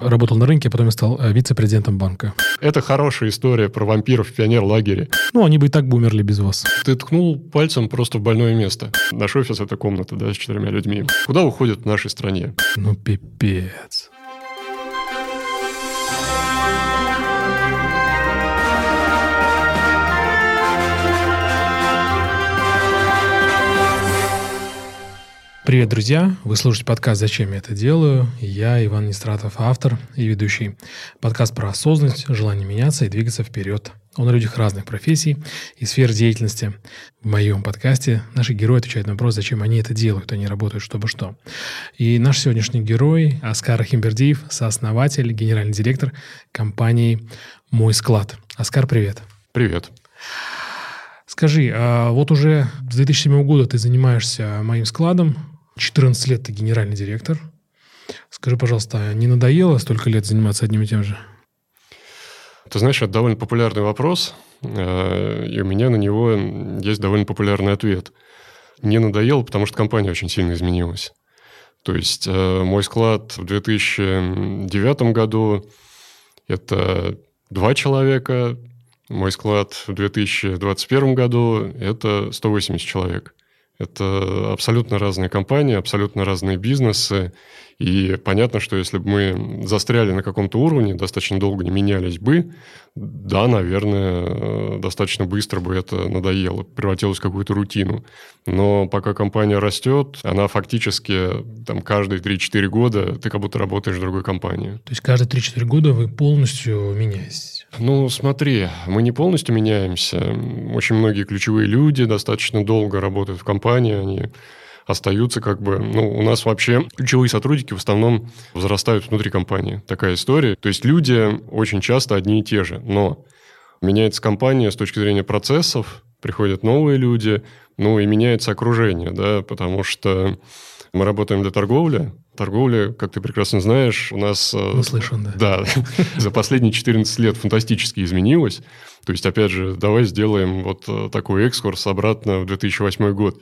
Работал на рынке, а потом я стал э, вице-президентом банка. Это хорошая история про вампиров в пионер-лагере. Ну, они бы и так бы умерли без вас. Ты ткнул пальцем просто в больное место. Наш офис – это комната, да, с четырьмя людьми. Куда уходят в нашей стране? Ну, пипец. Привет, друзья! Вы слушаете подкаст «Зачем я это делаю?» Я Иван Нестратов, автор и ведущий. Подкаст про осознанность, желание меняться и двигаться вперед. Он о людях разных профессий и сфер деятельности. В моем подкасте наши герои отвечают на вопрос, зачем они это делают, они работают, чтобы что. И наш сегодняшний герой Оскар Химбердиев, сооснователь, генеральный директор компании «Мой склад». Оскар, привет! Привет! Скажи, а вот уже с 2007 года ты занимаешься моим складом, 14 лет ты генеральный директор. Скажи, пожалуйста, не надоело столько лет заниматься одним и тем же? Ты знаешь, это довольно популярный вопрос, э, и у меня на него есть довольно популярный ответ. Не надоело, потому что компания очень сильно изменилась. То есть э, мой склад в 2009 году – это два человека, мой склад в 2021 году – это 180 человек. Это абсолютно разные компании, абсолютно разные бизнесы. И понятно, что если бы мы застряли на каком-то уровне, достаточно долго не менялись бы, да, наверное, достаточно быстро бы это надоело, превратилось в какую-то рутину. Но пока компания растет, она фактически там, каждые 3-4 года ты как будто работаешь в другой компании. То есть каждые 3-4 года вы полностью меняетесь? Ну, смотри, мы не полностью меняемся. Очень многие ключевые люди достаточно долго работают в компании, они остаются как бы... Ну, у нас вообще ключевые сотрудники в основном возрастают внутри компании. Такая история. То есть люди очень часто одни и те же, но меняется компания с точки зрения процессов, приходят новые люди, ну и меняется окружение, да, потому что мы работаем для торговли. Торговля, как ты прекрасно знаешь, у нас... Услышан, да. Да, за последние 14 лет фантастически изменилось. То есть, опять же, давай сделаем вот э, такой экскурс обратно в 2008 год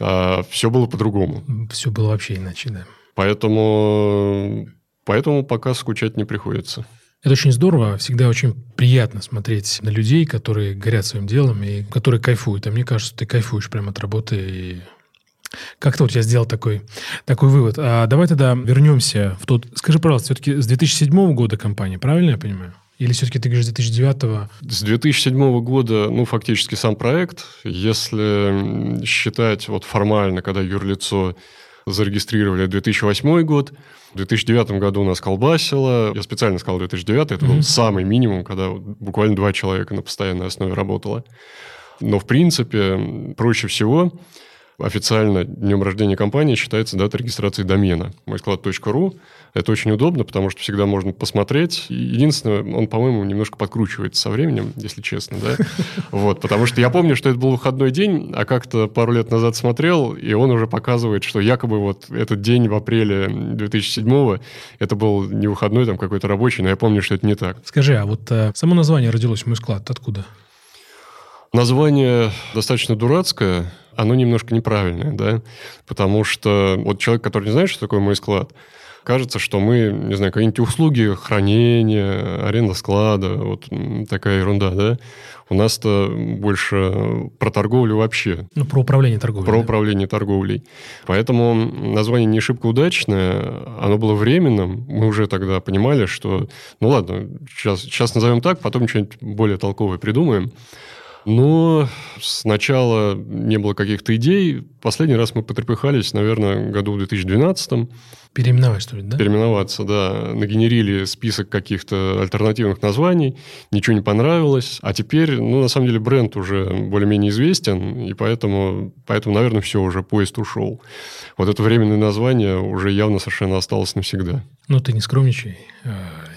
а все было по-другому. Все было вообще иначе, да. Поэтому, поэтому пока скучать не приходится. Это очень здорово. Всегда очень приятно смотреть на людей, которые горят своим делом и которые кайфуют. А мне кажется, ты кайфуешь прямо от работы. И... Как-то у тебя сделал такой, такой вывод. А давай тогда вернемся в тот... Скажи, пожалуйста, все-таки с 2007 года компания, правильно я понимаю? Или все-таки ты говоришь с 2009? С 2007 года, ну, фактически сам проект. Если считать вот формально, когда юрлицо зарегистрировали 2008 год, в 2009 году у нас колбасило. Я специально сказал 2009, это mm-hmm. был самый минимум, когда буквально два человека на постоянной основе работало. Но, в принципе, проще всего официально днем рождения компании считается дата регистрации домена. Мойсклад.ру. Это очень удобно, потому что всегда можно посмотреть. Единственное, он, по-моему, немножко подкручивается со временем, если честно, да? Вот, потому что я помню, что это был выходной день, а как-то пару лет назад смотрел, и он уже показывает, что якобы вот этот день в апреле 2007 это был не выходной, там какой-то рабочий, но я помню, что это не так. Скажи, а вот э, само название родилось «Мой склад» откуда? Название достаточно дурацкое, оно немножко неправильное, да, потому что вот человек, который не знает, что такое мой склад, кажется, что мы, не знаю, какие-нибудь услуги хранения, аренда склада, вот такая ерунда, да. У нас-то больше про торговлю вообще. Ну, про управление торговлей. Про да? управление торговлей. Поэтому название не шибко удачное, оно было временным. Мы уже тогда понимали, что, ну ладно, сейчас, сейчас назовем так, потом что-нибудь более толковое придумаем. Но сначала не было каких-то идей. Последний раз мы потрепыхались, наверное, году в 2012. Переименовать, что ли, да? Переименоваться, да. Нагенерили список каких-то альтернативных названий, ничего не понравилось. А теперь, ну, на самом деле, бренд уже более-менее известен, и поэтому, поэтому, наверное, все, уже поезд ушел. Вот это временное название уже явно совершенно осталось навсегда. Ну, ты не скромничай. Э,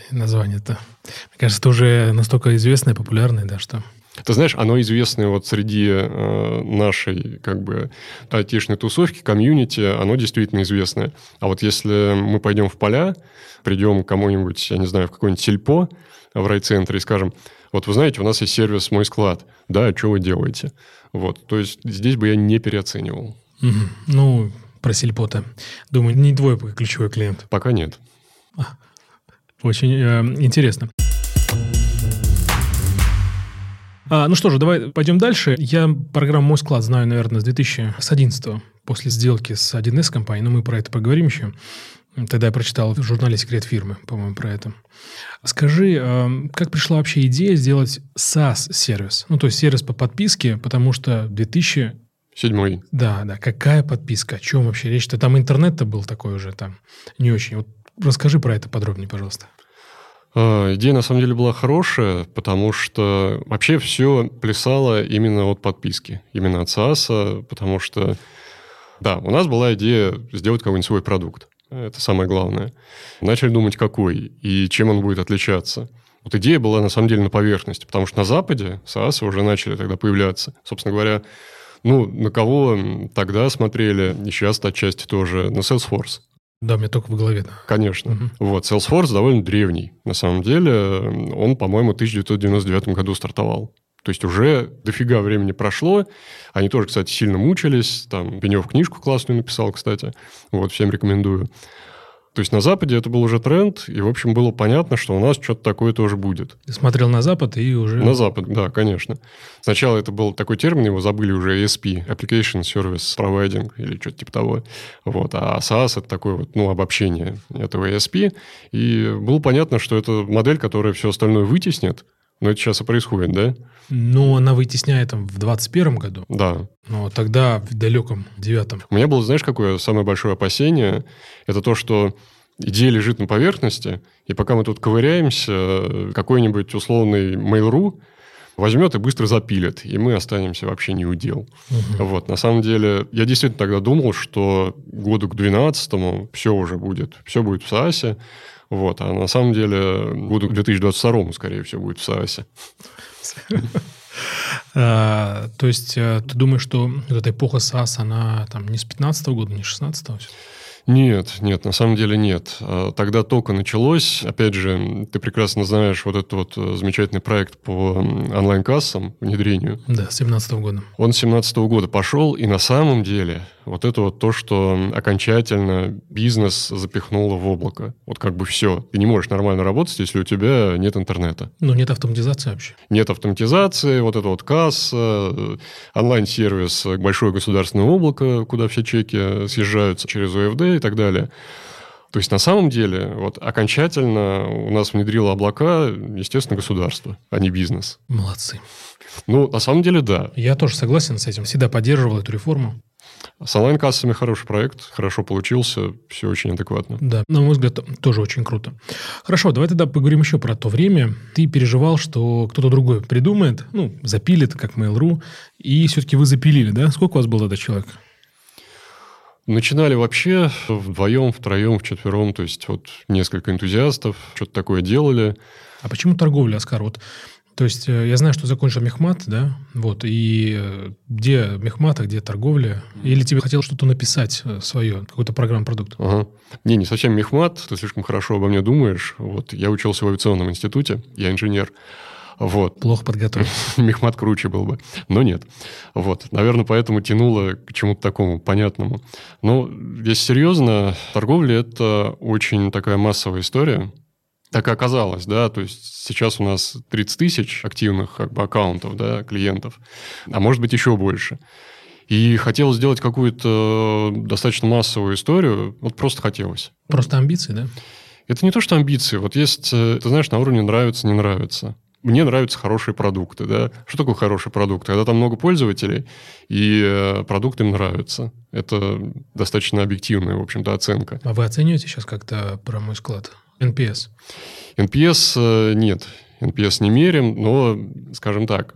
название-то. Мне кажется, это уже настолько известное, популярное, да, что... Ты знаешь, оно известное вот среди э, нашей как бы айтишной тусовки, комьюнити, оно действительно известное. А вот если мы пойдем в поля, придем к кому-нибудь, я не знаю, в какой-нибудь сельпо в райцентре и скажем, вот вы знаете, у нас есть сервис «Мой склад». Да, а что вы делаете? Вот, то есть здесь бы я не переоценивал. Угу. Ну, про сельпо-то. Думаю, не твой ключевой клиент. Пока нет. Очень э, интересно. А, ну что же, давай пойдем дальше. Я программу «Мой склад» знаю, наверное, с 2011 после сделки с 1С компанией, но мы про это поговорим еще. Тогда я прочитал в журнале «Секрет фирмы», по-моему, про это. Скажи, а, как пришла вообще идея сделать SaaS-сервис? Ну, то есть сервис по подписке, потому что 2000 Седьмой. Да, да. Какая подписка? О чем вообще речь-то? Там интернет-то был такой уже там не очень. Вот расскажи про это подробнее, пожалуйста. А, идея на самом деле была хорошая, потому что вообще все плясало именно от подписки, именно от SaaS, потому что, да, у нас была идея сделать какой-нибудь свой продукт. Это самое главное. Начали думать, какой и чем он будет отличаться. Вот идея была на самом деле на поверхности, потому что на Западе SaaS уже начали тогда появляться. Собственно говоря, ну, на кого тогда смотрели, и сейчас отчасти тоже, на Salesforce. Да, мне только в голове. Да. Конечно. Угу. Вот, Salesforce довольно древний. На самом деле, он, по-моему, в 1999 году стартовал. То есть уже дофига времени прошло. Они тоже, кстати, сильно мучились. Там Бенев книжку классную написал, кстати. Вот, всем рекомендую. То есть на Западе это был уже тренд, и, в общем, было понятно, что у нас что-то такое тоже будет. Ты смотрел на Запад и уже... На Запад, да, конечно. Сначала это был такой термин, его забыли уже ASP, Application Service Providing, или что-то типа того. Вот. А SaaS – это такое вот, ну, обобщение этого ASP. И было понятно, что это модель, которая все остальное вытеснит, но это сейчас и происходит, да? Ну, она вытесняет там в 21 году. Да. Но тогда в далеком девятом. У меня было, знаешь, какое самое большое опасение? Это то, что идея лежит на поверхности, и пока мы тут ковыряемся, какой-нибудь условный Mail.ru возьмет и быстро запилит, и мы останемся вообще не удел. Угу. Вот, на самом деле, я действительно тогда думал, что году к 12 все уже будет, все будет в САСе, вот. А на самом деле году к 2022, скорее всего, будет в САСе. А, то есть э, ты думаешь, что эта эпоха САС, она там не с 15 года, не с 16 -го? Нет, нет, на самом деле нет. А, тогда только началось. Опять же, ты прекрасно знаешь вот этот вот э, замечательный проект по онлайн-кассам, внедрению. Да, с 17 года. Он с 17 года пошел, и на самом деле вот это вот то, что окончательно бизнес запихнуло в облако. Вот как бы все. Ты не можешь нормально работать, если у тебя нет интернета. Ну, нет автоматизации вообще. Нет автоматизации, вот это вот касса, э, онлайн-сервис, большое государственное облако, куда все чеки съезжаются через ОФД и так далее. То есть на самом деле вот окончательно у нас внедрило облака, естественно, государство, а не бизнес. Молодцы. Ну, на самом деле, да. Я тоже согласен с этим. Всегда поддерживал эту реформу. С онлайн-кассами хороший проект, хорошо получился, все очень адекватно. Да, на мой взгляд, тоже очень круто. Хорошо, давай тогда поговорим еще про то время. Ты переживал, что кто-то другой придумает, ну, запилит, как Mail.ru, и все-таки вы запилили, да? Сколько у вас было тогда человек? Начинали вообще вдвоем, втроем, вчетвером, то есть вот несколько энтузиастов что-то такое делали. А почему торговля, Оскар? Вот то есть э, я знаю, что закончил мехмат, да, вот, и э, где мехмат, а где торговля? Или тебе хотелось что-то написать э, свое, какой-то программ продукт? Ага. Не, не совсем мехмат, ты слишком хорошо обо мне думаешь. Вот, я учился в авиационном институте, я инженер. Вот. Плохо подготовился. Мехмат круче был бы. Но нет. Вот. Наверное, поэтому тянуло к чему-то такому понятному. Но, если серьезно, торговля – это очень такая массовая история так и оказалось, да, то есть сейчас у нас 30 тысяч активных как бы аккаунтов, да, клиентов, а может быть еще больше. И хотелось сделать какую-то достаточно массовую историю, вот просто хотелось. Просто амбиции, да? Это не то, что амбиции. Вот есть, э, ты знаешь, на уровне нравится, не нравится. Мне нравятся хорошие продукты, да. Что такое хороший продукт? Когда там много пользователей, и э, продукт им нравится. Это достаточно объективная, в общем-то, оценка. А вы оцениваете сейчас как-то про мой склад? NPS? NPS э, нет. NPS не мерим, но, скажем так,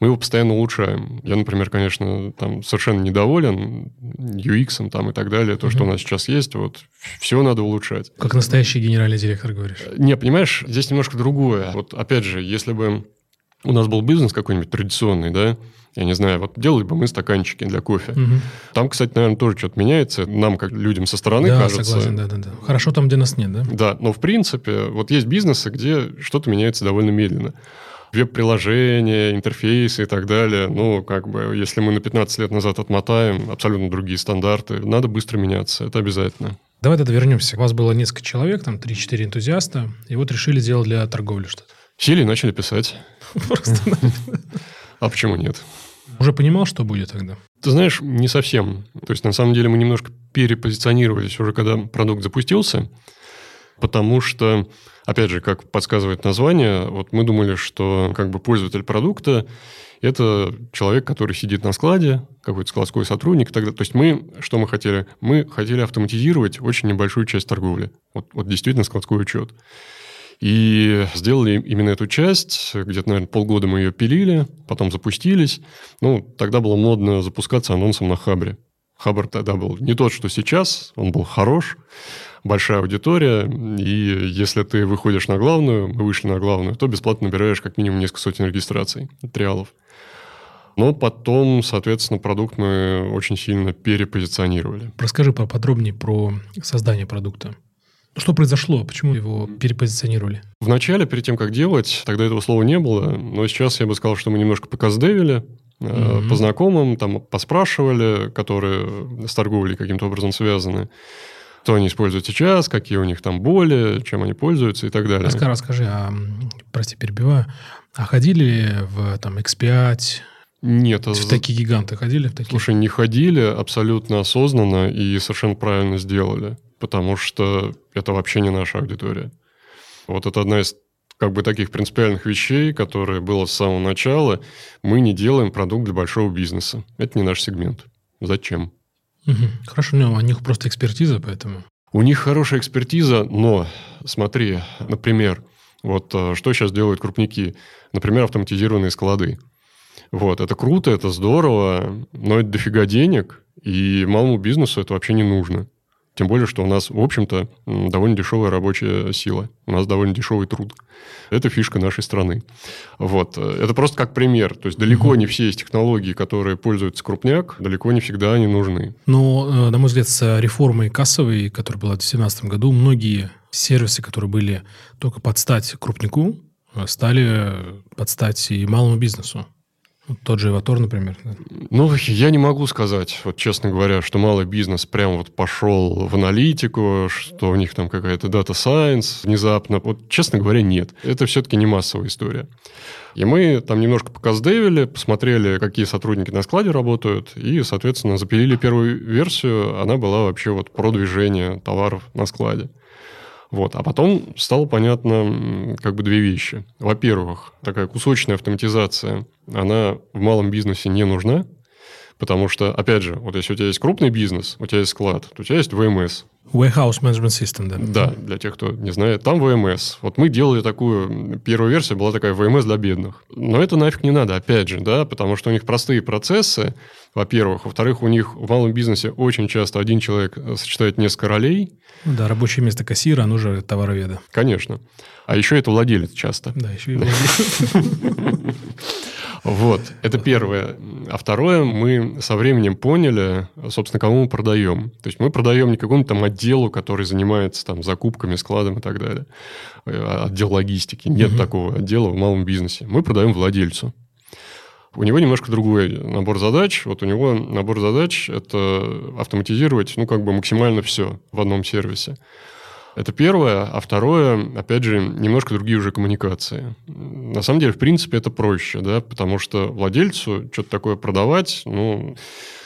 мы его постоянно улучшаем. Я, например, конечно, там совершенно недоволен UX там и так далее, то, угу. что у нас сейчас есть, вот все надо улучшать. Как настоящий генеральный директор говоришь? Не, понимаешь, здесь немножко другое. Вот опять же, если бы у нас был бизнес какой-нибудь традиционный, да, я не знаю, вот делали бы мы стаканчики для кофе. Угу. Там, кстати, наверное, тоже что-то меняется. Нам, как людям со стороны, да, кажется. согласен, да, да, да. Хорошо там, где нас нет, да? Да, но в принципе, вот есть бизнесы, где что-то меняется довольно медленно. Веб-приложения, интерфейсы и так далее. Ну, как бы, если мы на 15 лет назад отмотаем, абсолютно другие стандарты. Надо быстро меняться, это обязательно. Давай тогда вернемся. У вас было несколько человек, там 3-4 энтузиаста, и вот решили сделать для торговли что-то. Сели и начали писать. Просто. А почему нет? Уже понимал, что будет тогда? Ты знаешь, не совсем. То есть, на самом деле, мы немножко перепозиционировались уже, когда продукт запустился, потому что, опять же, как подсказывает название, вот мы думали, что как бы пользователь продукта – это человек, который сидит на складе, какой-то складской сотрудник и так далее. То есть мы, что мы хотели? Мы хотели автоматизировать очень небольшую часть торговли. Вот, вот действительно складской учет. И сделали именно эту часть. Где-то, наверное, полгода мы ее пилили, потом запустились. Ну, тогда было модно запускаться анонсом на Хабре. Хабр тогда был не тот, что сейчас, он был хорош, большая аудитория, и если ты выходишь на главную, мы вышли на главную, то бесплатно набираешь как минимум несколько сотен регистраций, триалов. Но потом, соответственно, продукт мы очень сильно перепозиционировали. Расскажи поподробнее про создание продукта. Что произошло? Почему его перепозиционировали? Вначале, перед тем, как делать, тогда этого слова не было, но сейчас я бы сказал, что мы немножко показдевили, mm-hmm. по знакомым, там поспрашивали, которые с торговлей каким-то образом связаны, что они используют сейчас, какие у них там боли, чем они пользуются и так далее. Расскажи, расскажи а, прости, перебиваю, а ходили в там X5, нет. В такие гиганты ходили? В такие? Слушай, не ходили абсолютно осознанно и совершенно правильно сделали потому что это вообще не наша аудитория. Вот это одна из как бы таких принципиальных вещей, которые было с самого начала. Мы не делаем продукт для большого бизнеса. Это не наш сегмент. Зачем? Угу. Хорошо, но у них просто экспертиза, поэтому... У них хорошая экспертиза, но смотри, например, вот э, что сейчас делают крупники? Например, автоматизированные склады. Вот, это круто, это здорово, но это дофига денег, и малому бизнесу это вообще не нужно. Тем более, что у нас, в общем-то, довольно дешевая рабочая сила. У нас довольно дешевый труд. Это фишка нашей страны. Вот. Это просто как пример. То есть далеко не все из технологий, которые пользуются крупняк, далеко не всегда они нужны. Но, э, на мой взгляд, с реформой кассовой, которая была в 2017 году, многие сервисы, которые были только под стать крупнику, э, стали под стать и малому бизнесу. Тот же Эватор, например. Ну, я не могу сказать, вот честно говоря, что малый бизнес прям вот пошел в аналитику, что у них там какая-то дата сайенс внезапно. Вот, честно говоря, нет. Это все-таки не массовая история. И мы там немножко показдевили, посмотрели, какие сотрудники на складе работают, и, соответственно, запилили первую версию. Она была вообще вот про движение товаров на складе. Вот. А потом стало понятно как бы две вещи. Во-первых, такая кусочная автоматизация, она в малом бизнесе не нужна, потому что, опять же, вот если у тебя есть крупный бизнес, у тебя есть склад, то у тебя есть ВМС. Warehouse Management System, да? Да, для тех, кто не знает. Там ВМС. Вот мы делали такую, первая версия была такая ВМС для бедных. Но это нафиг не надо, опять же, да, потому что у них простые процессы, во-первых. Во-вторых, у них в малом бизнесе очень часто один человек сочетает несколько ролей. Да, рабочее место кассира, оно же товароведа. Конечно. А еще это владелец часто. Да, еще и владелец. Вот, это первое. А второе, мы со временем поняли, собственно, кому мы продаем. То есть мы продаем не какому-то там отделу, который занимается там закупками, складом и так далее. Э, отдел логистики. Нет угу. такого отдела в малом бизнесе. Мы продаем владельцу. У него немножко другой набор задач. Вот у него набор задач – это автоматизировать, ну, как бы максимально все в одном сервисе. Это первое. А второе, опять же, немножко другие уже коммуникации. На самом деле, в принципе, это проще, да, потому что владельцу что-то такое продавать, ну,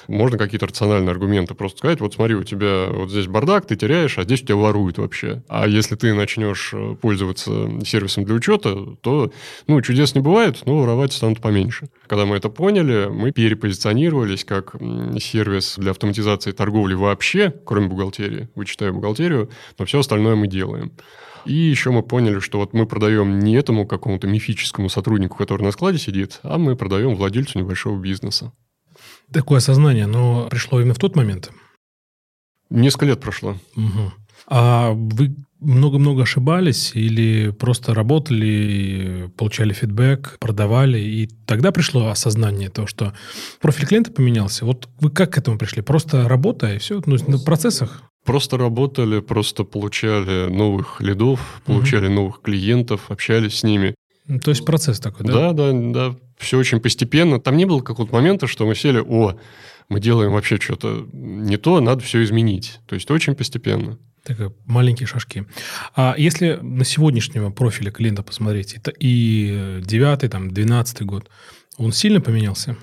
можно какие-то рациональные аргументы просто сказать, вот смотри, у тебя вот здесь бардак, ты теряешь, а здесь у тебя воруют вообще. А если ты начнешь э, пользоваться сервисом для учета, то, ну, чудес не бывает, но воровать станут поменьше. Когда мы это поняли, мы перепозиционировались как сервис для автоматизации торговли вообще, кроме бухгалтерии, вычитая бухгалтерию, но все остальное мы делаем. И еще мы поняли, что вот мы продаем не этому какому-то мифическому сотруднику, который на складе сидит, а мы продаем владельцу небольшого бизнеса. Такое осознание, но пришло именно в тот момент? Несколько лет прошло. Угу. А вы много-много ошибались или просто работали, получали фидбэк, продавали, и тогда пришло осознание того, что профиль клиента поменялся? Вот вы как к этому пришли? Просто работа и все? Ну, на процессах? Просто работали, просто получали новых лидов, получали угу. новых клиентов, общались с ними. То есть процесс такой, да? Да, да, да все очень постепенно. Там не было какого-то момента, что мы сели, о, мы делаем вообще что-то не то, надо все изменить. То есть очень постепенно. Так, маленькие шажки. А если на сегодняшнего профиля клиента посмотреть, это и девятый, там, двенадцатый год, он сильно поменялся?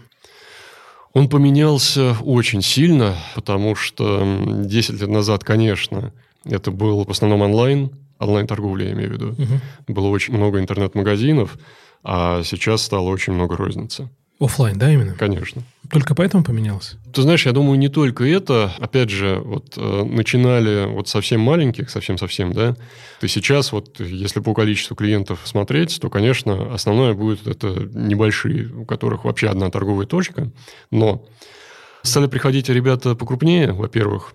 Он поменялся очень сильно, потому что 10 лет назад, конечно, это был в основном онлайн, онлайн-торговля, я имею в виду. Угу. Было очень много интернет-магазинов, а сейчас стало очень много розницы. Оффлайн, да, именно? Конечно. Только поэтому поменялось? Ты знаешь, я думаю, не только это. Опять же, вот э, начинали вот совсем маленьких, совсем-совсем, да. Ты сейчас, вот если по количеству клиентов смотреть, то, конечно, основное будет это небольшие, у которых вообще одна торговая точка. Но стали приходить ребята покрупнее, во-первых,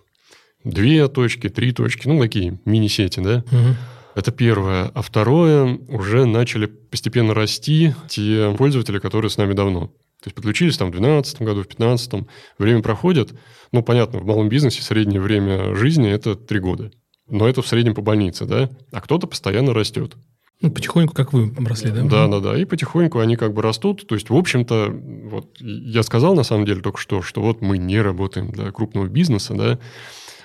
две точки, три точки, ну, такие мини-сети, да. Угу. Это первое. А второе, уже начали постепенно расти те пользователи, которые с нами давно. То есть подключились там в 2012 году, в 2015. Время проходит. Ну, понятно, в малом бизнесе среднее время жизни – это три года. Но это в среднем по больнице, да? А кто-то постоянно растет. Ну, потихоньку, как вы росли, да? Да, да, да. И потихоньку они как бы растут. То есть, в общем-то, вот я сказал на самом деле только что, что вот мы не работаем для крупного бизнеса, да,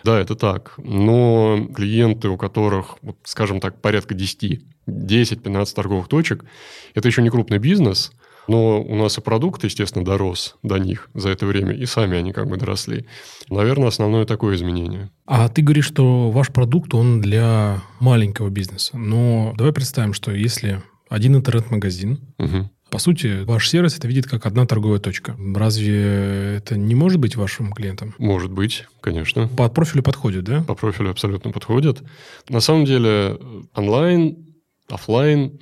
да, это так. Но клиенты, у которых, скажем так, порядка 10, 10-15 торговых точек, это еще не крупный бизнес, но у нас и продукт, естественно, дорос до них за это время, и сами они как бы доросли. Наверное, основное такое изменение. А ты говоришь, что ваш продукт, он для маленького бизнеса. Но давай представим, что если один интернет-магазин, угу. По сути, ваш сервис это видит как одна торговая точка. Разве это не может быть вашим клиентом? Может быть, конечно. По профилю подходит, да? По профилю абсолютно подходит. На самом деле, онлайн, офлайн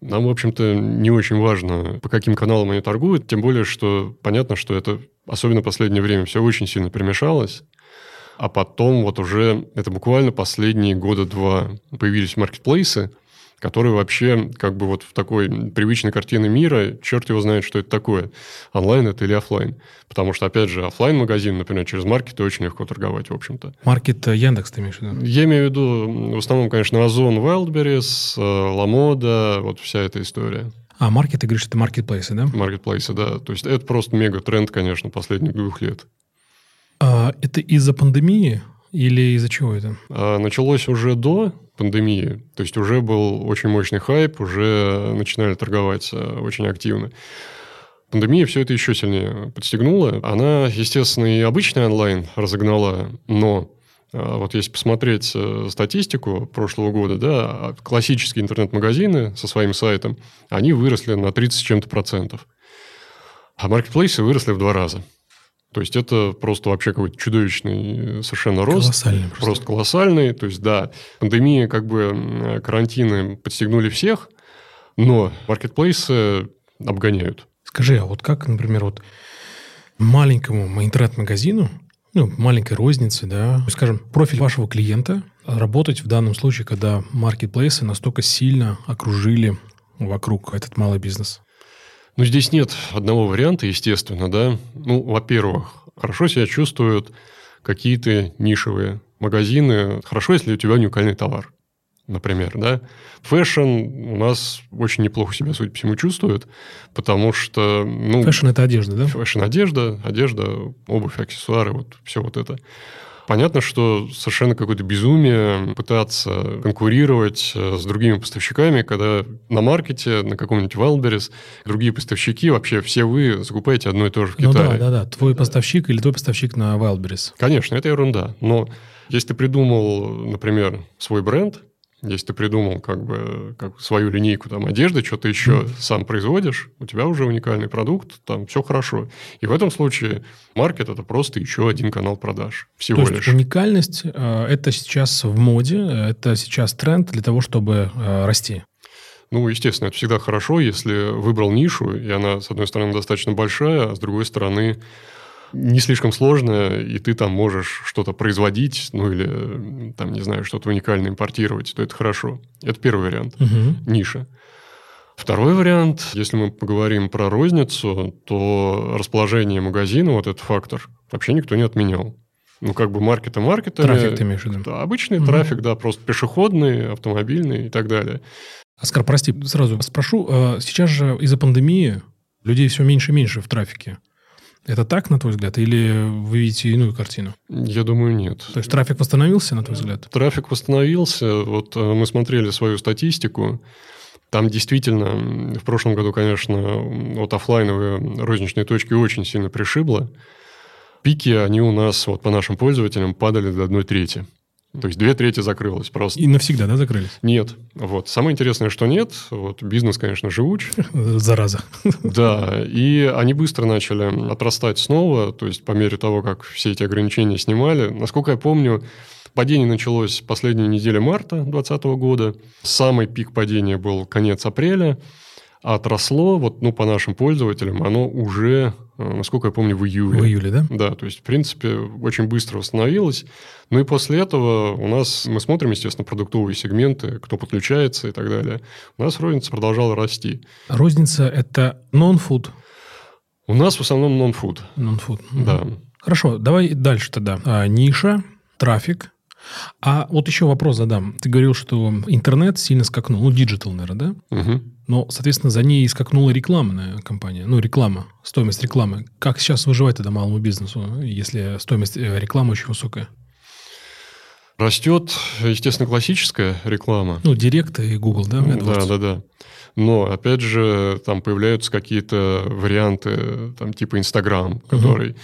нам, в общем-то, не очень важно, по каким каналам они торгуют, тем более, что понятно, что это, особенно в последнее время, все очень сильно перемешалось. А потом вот уже, это буквально последние года два, появились маркетплейсы, который вообще как бы вот в такой привычной картине мира, черт его знает, что это такое, онлайн это или офлайн. Потому что, опять же, офлайн магазин например, через маркеты очень легко торговать, в общем-то. Маркет э, Яндекс ты имеешь в виду? Я имею в виду, в основном, конечно, Озон, Wildberries, э, Ламода, вот вся эта история. А, маркет, ты говоришь, это маркетплейсы, да? Маркетплейсы, да. То есть это просто мега-тренд, конечно, последних двух лет. А, это из-за пандемии или из-за чего это? А, началось уже до пандемии. То есть уже был очень мощный хайп, уже начинали торговать очень активно. Пандемия все это еще сильнее подстегнула. Она, естественно, и обычный онлайн разогнала, но э, вот если посмотреть э, статистику прошлого года, да, классические интернет-магазины со своим сайтом, они выросли на 30 с чем-то процентов. А маркетплейсы выросли в два раза. То есть это просто вообще какой-то чудовищный совершенно рост. Колоссальный просто. Просто колоссальный. То есть, да, пандемия, как бы карантины подстегнули всех, но маркетплейсы обгоняют. Скажи, а вот как, например, вот маленькому интернет-магазину, ну, маленькой рознице, да, скажем, профиль вашего клиента работать в данном случае, когда маркетплейсы настолько сильно окружили вокруг этот малый бизнес? Ну, здесь нет одного варианта, естественно, да. Ну, во-первых, хорошо себя чувствуют какие-то нишевые магазины. Хорошо, если у тебя уникальный товар, например, да. Fashion у нас очень неплохо себя, судя по всему, чувствует, потому что... Ну, fashion – это одежда, да? Fashion – одежда, одежда, обувь, аксессуары, вот все вот это. Понятно, что совершенно какое-то безумие пытаться конкурировать э, с другими поставщиками, когда на маркете, на каком-нибудь Wildberries, другие поставщики, вообще все вы закупаете одно и то же в Китае. Ну да, да, да. Твой поставщик или твой поставщик на Wildberries. Конечно, это ерунда. Но если ты придумал, например, свой бренд, если ты придумал как бы как свою линейку там одежды, что-то еще mm. сам производишь, у тебя уже уникальный продукт, там все хорошо. И в этом случае маркет это просто еще один канал продаж. Всего То лишь. есть уникальность э, это сейчас в моде, это сейчас тренд для того, чтобы э, расти. Ну, естественно, это всегда хорошо, если выбрал нишу, и она, с одной стороны, достаточно большая, а с другой стороны, не слишком сложно, и ты там можешь что-то производить, ну или, там, не знаю, что-то уникальное импортировать, то это хорошо. Это первый вариант. Угу. Ниша. Второй вариант, если мы поговорим про розницу, то расположение магазина, вот этот фактор, вообще никто не отменял. Ну, как бы маркеты маркетами. Трафик ты имеешь в виду? Да, обычный угу. трафик, да, просто пешеходный, автомобильный и так далее. Оскар, прости, сразу спрошу. А, сейчас же из-за пандемии людей все меньше и меньше в трафике. Это так, на твой взгляд, или вы видите иную картину? Я думаю, нет. То есть трафик восстановился, на твой взгляд? Трафик восстановился. Вот э, мы смотрели свою статистику. Там действительно в прошлом году, конечно, вот офлайновые розничные точки очень сильно пришибло. Пики, они у нас, вот по нашим пользователям, падали до одной трети. То есть две трети закрылось просто. И навсегда, да, закрылись? Нет. Вот. Самое интересное, что нет. Вот бизнес, конечно, живуч. Зараза. Да. И они быстро начали отрастать снова. То есть по мере того, как все эти ограничения снимали. Насколько я помню, падение началось последней неделе марта 2020 года. Самый пик падения был конец апреля отросло, вот, ну, по нашим пользователям, оно уже, э, насколько я помню, в июле. В июле, да? Да, то есть, в принципе, очень быстро восстановилось. Ну и после этого у нас, мы смотрим, естественно, продуктовые сегменты, кто подключается и так далее. У нас розница продолжала расти. Розница – это non-food? У нас в основном non-food. Non-food. Да. Хорошо, давай дальше тогда. А, ниша, трафик, а вот еще вопрос задам. Ты говорил, что интернет сильно скакнул. Ну, digital, наверное, да? Угу. Но, соответственно, за ней скакнула рекламная компания. Ну, реклама, стоимость рекламы. Как сейчас выживать тогда малому бизнесу, если стоимость э, рекламы очень высокая? Растет, естественно, классическая реклама. Ну, Директ и Google, да? Да, да, да. Но, опять же, там появляются какие-то варианты, там, типа Инстаграм, который... Угу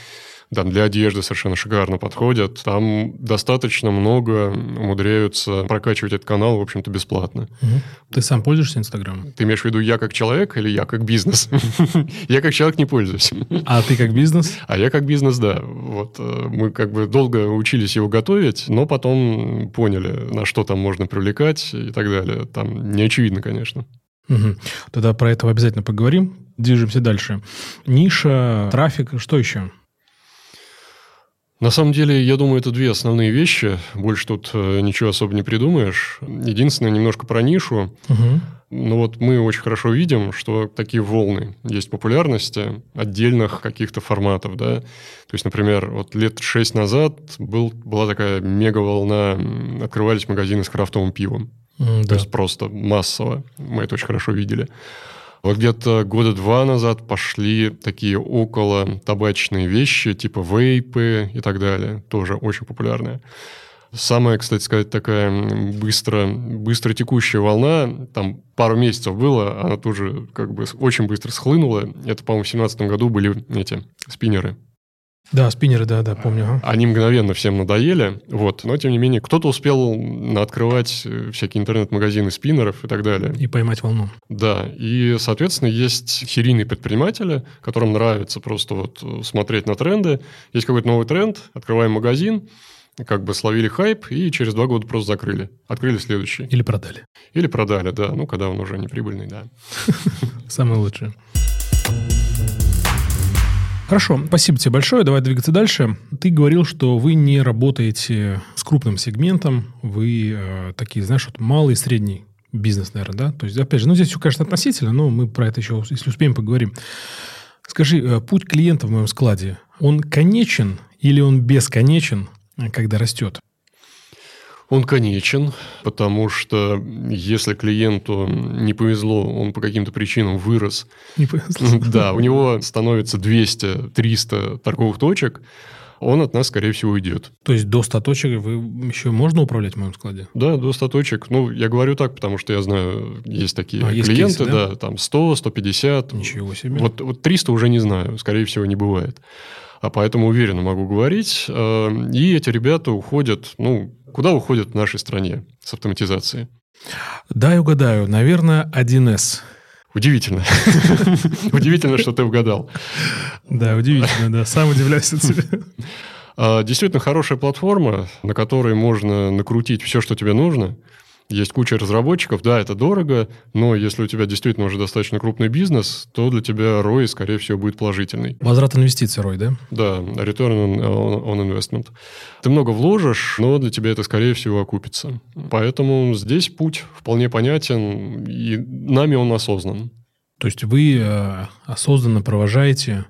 там для одежды совершенно шикарно подходят. Там достаточно много умудряются прокачивать этот канал, в общем-то, бесплатно. Угу. Ты сам пользуешься Инстаграмом? Ты имеешь в виду я как человек или я как бизнес? Я как человек не пользуюсь. А ты как бизнес? А я как бизнес, да. Вот э, мы как бы долго учились его готовить, но потом поняли, на что там можно привлекать и так далее. Там не очевидно, конечно. Угу. Тогда про это обязательно поговорим. Движемся дальше. Ниша, трафик, что еще? На самом деле, я думаю, это две основные вещи. Больше тут э, ничего особо не придумаешь. Единственное, немножко про нишу. Угу. Ну вот мы очень хорошо видим, что такие волны есть популярности отдельных каких-то форматов, да. То есть, например, вот лет шесть назад был, была такая мега-волна, открывались магазины с крафтовым пивом. Mm, То да. есть просто массово. Мы это очень хорошо видели. Вот где-то года два назад пошли такие около табачные вещи, типа вейпы и так далее. Тоже очень популярные. Самая, кстати сказать, такая быстро, быстро текущая волна, там пару месяцев было, она тоже как бы очень быстро схлынула. Это, по-моему, в 2017 году были эти спиннеры. Да, спиннеры, да, да, помню. Ага. Они мгновенно всем надоели, вот. Но, тем не менее, кто-то успел открывать э, всякие интернет-магазины спиннеров и так далее. И поймать волну. Да, и, соответственно, есть серийные предприниматели, которым нравится просто вот смотреть на тренды. Есть какой-то новый тренд, открываем магазин, как бы словили хайп и через два года просто закрыли. Открыли следующий. Или продали. Или продали, да. Ну, когда он уже не прибыльный, да. Самое лучшее. Хорошо, спасибо тебе большое. Давай двигаться дальше. Ты говорил, что вы не работаете с крупным сегментом, вы э, такие, знаешь, вот малый и средний бизнес, наверное, да? То есть, опять же, ну здесь все, конечно, относительно, но мы про это еще, если успеем, поговорим. Скажи, э, путь клиента в моем складе, он конечен или он бесконечен, э, когда растет? Он конечен, потому что если клиенту не повезло, он по каким-то причинам вырос. Не повезло. Да, у него становится 200-300 торговых точек, он от нас, скорее всего, уйдет. То есть до 100 точек вы еще можно управлять в моем складе? Да, до 100 точек. Ну, я говорю так, потому что я знаю, есть такие А, есть клиенты, кейсы, да? да? там 100, 150. Ничего себе. Вот, вот 300 уже не знаю, скорее всего, не бывает. А поэтому уверенно могу говорить. Э, И эти ребята уходят, ну, куда уходят в нашей стране с автоматизацией? Дай угадаю, наверное, 1С. Удивительно. Удивительно, что ты угадал. Да, удивительно, да. Сам удивляюсь от себя. А, Действительно хорошая платформа, на которой можно накрутить все, что тебе нужно. Есть куча разработчиков, да, это дорого, но если у тебя действительно уже достаточно крупный бизнес, то для тебя ROI, скорее всего, будет положительный. Возврат инвестиций, Рой, да? Да, return on, on- on investment. Ты много вложишь, но для тебя это, скорее всего, окупится. Поэтому здесь путь вполне понятен, и нами он осознан. То есть вы э, осознанно провожаете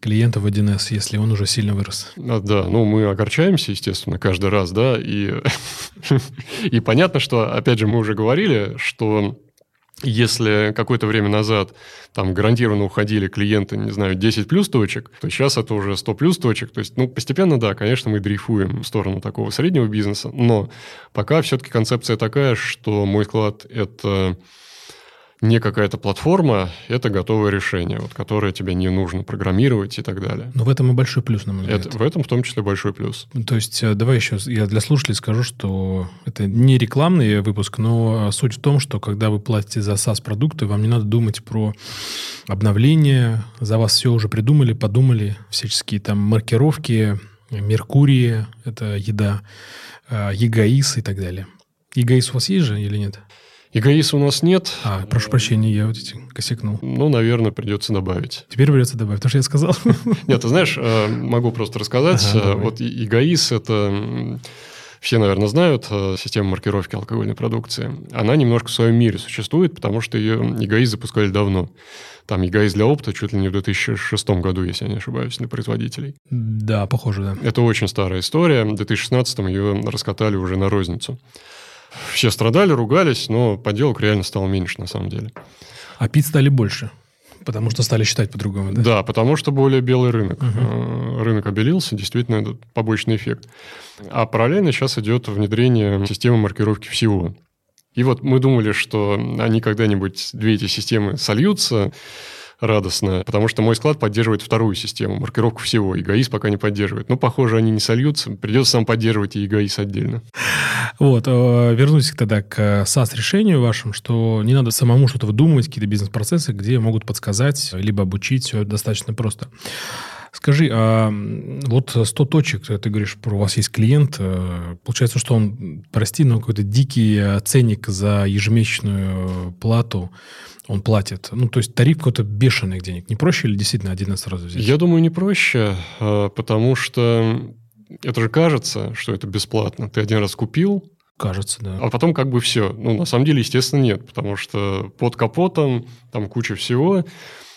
клиента в 1С, если он уже сильно вырос. А, Да, ну мы огорчаемся, естественно, каждый раз, да, и, и понятно, что, опять же, мы уже говорили, что Если какое-то время назад там гарантированно уходили клиенты, не знаю, 10 плюс точек, то сейчас это уже 100 плюс точек. То есть, ну, постепенно, да, конечно, мы дрейфуем в сторону такого среднего бизнеса, но пока все-таки концепция такая, что мой склад – это не какая-то платформа, это готовое решение, вот, которое тебе не нужно программировать и так далее. Но в этом и большой плюс, на мой взгляд. Это, в этом в том числе большой плюс. То есть, э, давай еще, я для слушателей скажу, что это не рекламный выпуск, но суть в том, что когда вы платите за SaaS-продукты, вам не надо думать про обновление, за вас все уже придумали, подумали, всяческие там маркировки, Меркурии, это еда, э, ЕГАИС и так далее. ЕГАИС у вас есть же или нет? Эгоиста у нас нет. А, прошу прощения, я вот эти косякнул. Ну, наверное, придется добавить. Теперь придется добавить, потому что я сказал. Нет, ты знаешь, э, могу просто рассказать. Ага, вот эгоист – это все, наверное, знают э, систему маркировки алкогольной продукции. Она немножко в своем мире существует, потому что ее эгоист запускали давно. Там эгоист для опыта чуть ли не в 2006 году, если я не ошибаюсь, для производителей. Да, похоже, да. Это очень старая история. В 2016 ее раскатали уже на розницу. Все страдали, ругались, но поделок реально стало меньше на самом деле. А пить стали больше? Потому что стали считать по-другому, да? Да, потому что более белый рынок. Угу. Рынок обелился, действительно, это побочный эффект. А параллельно сейчас идет внедрение системы маркировки всего. И вот мы думали, что они когда-нибудь, две эти системы сольются, радостно, потому что мой склад поддерживает вторую систему, маркировку всего. И ГАИС пока не поддерживает. Но, похоже, они не сольются. Придется сам поддерживать и ГАИС отдельно. Вот. Э, вернусь тогда к SaaS-решению вашим, что не надо самому что-то выдумывать, какие-то бизнес-процессы, где могут подсказать, либо обучить. Все достаточно просто. Скажи, а вот 100 точек, ты говоришь, про у вас есть клиент, э, получается, что он, прости, но какой-то дикий ценник за ежемесячную плату он платит? Ну, то есть тариф какой-то бешеный денег. Не проще или действительно один раз сразу взять? Я думаю, не проще, а, потому что это же кажется, что это бесплатно. Ты один раз купил, Кажется, да. А потом как бы все. Ну, на самом деле, естественно, нет, потому что под капотом там куча всего.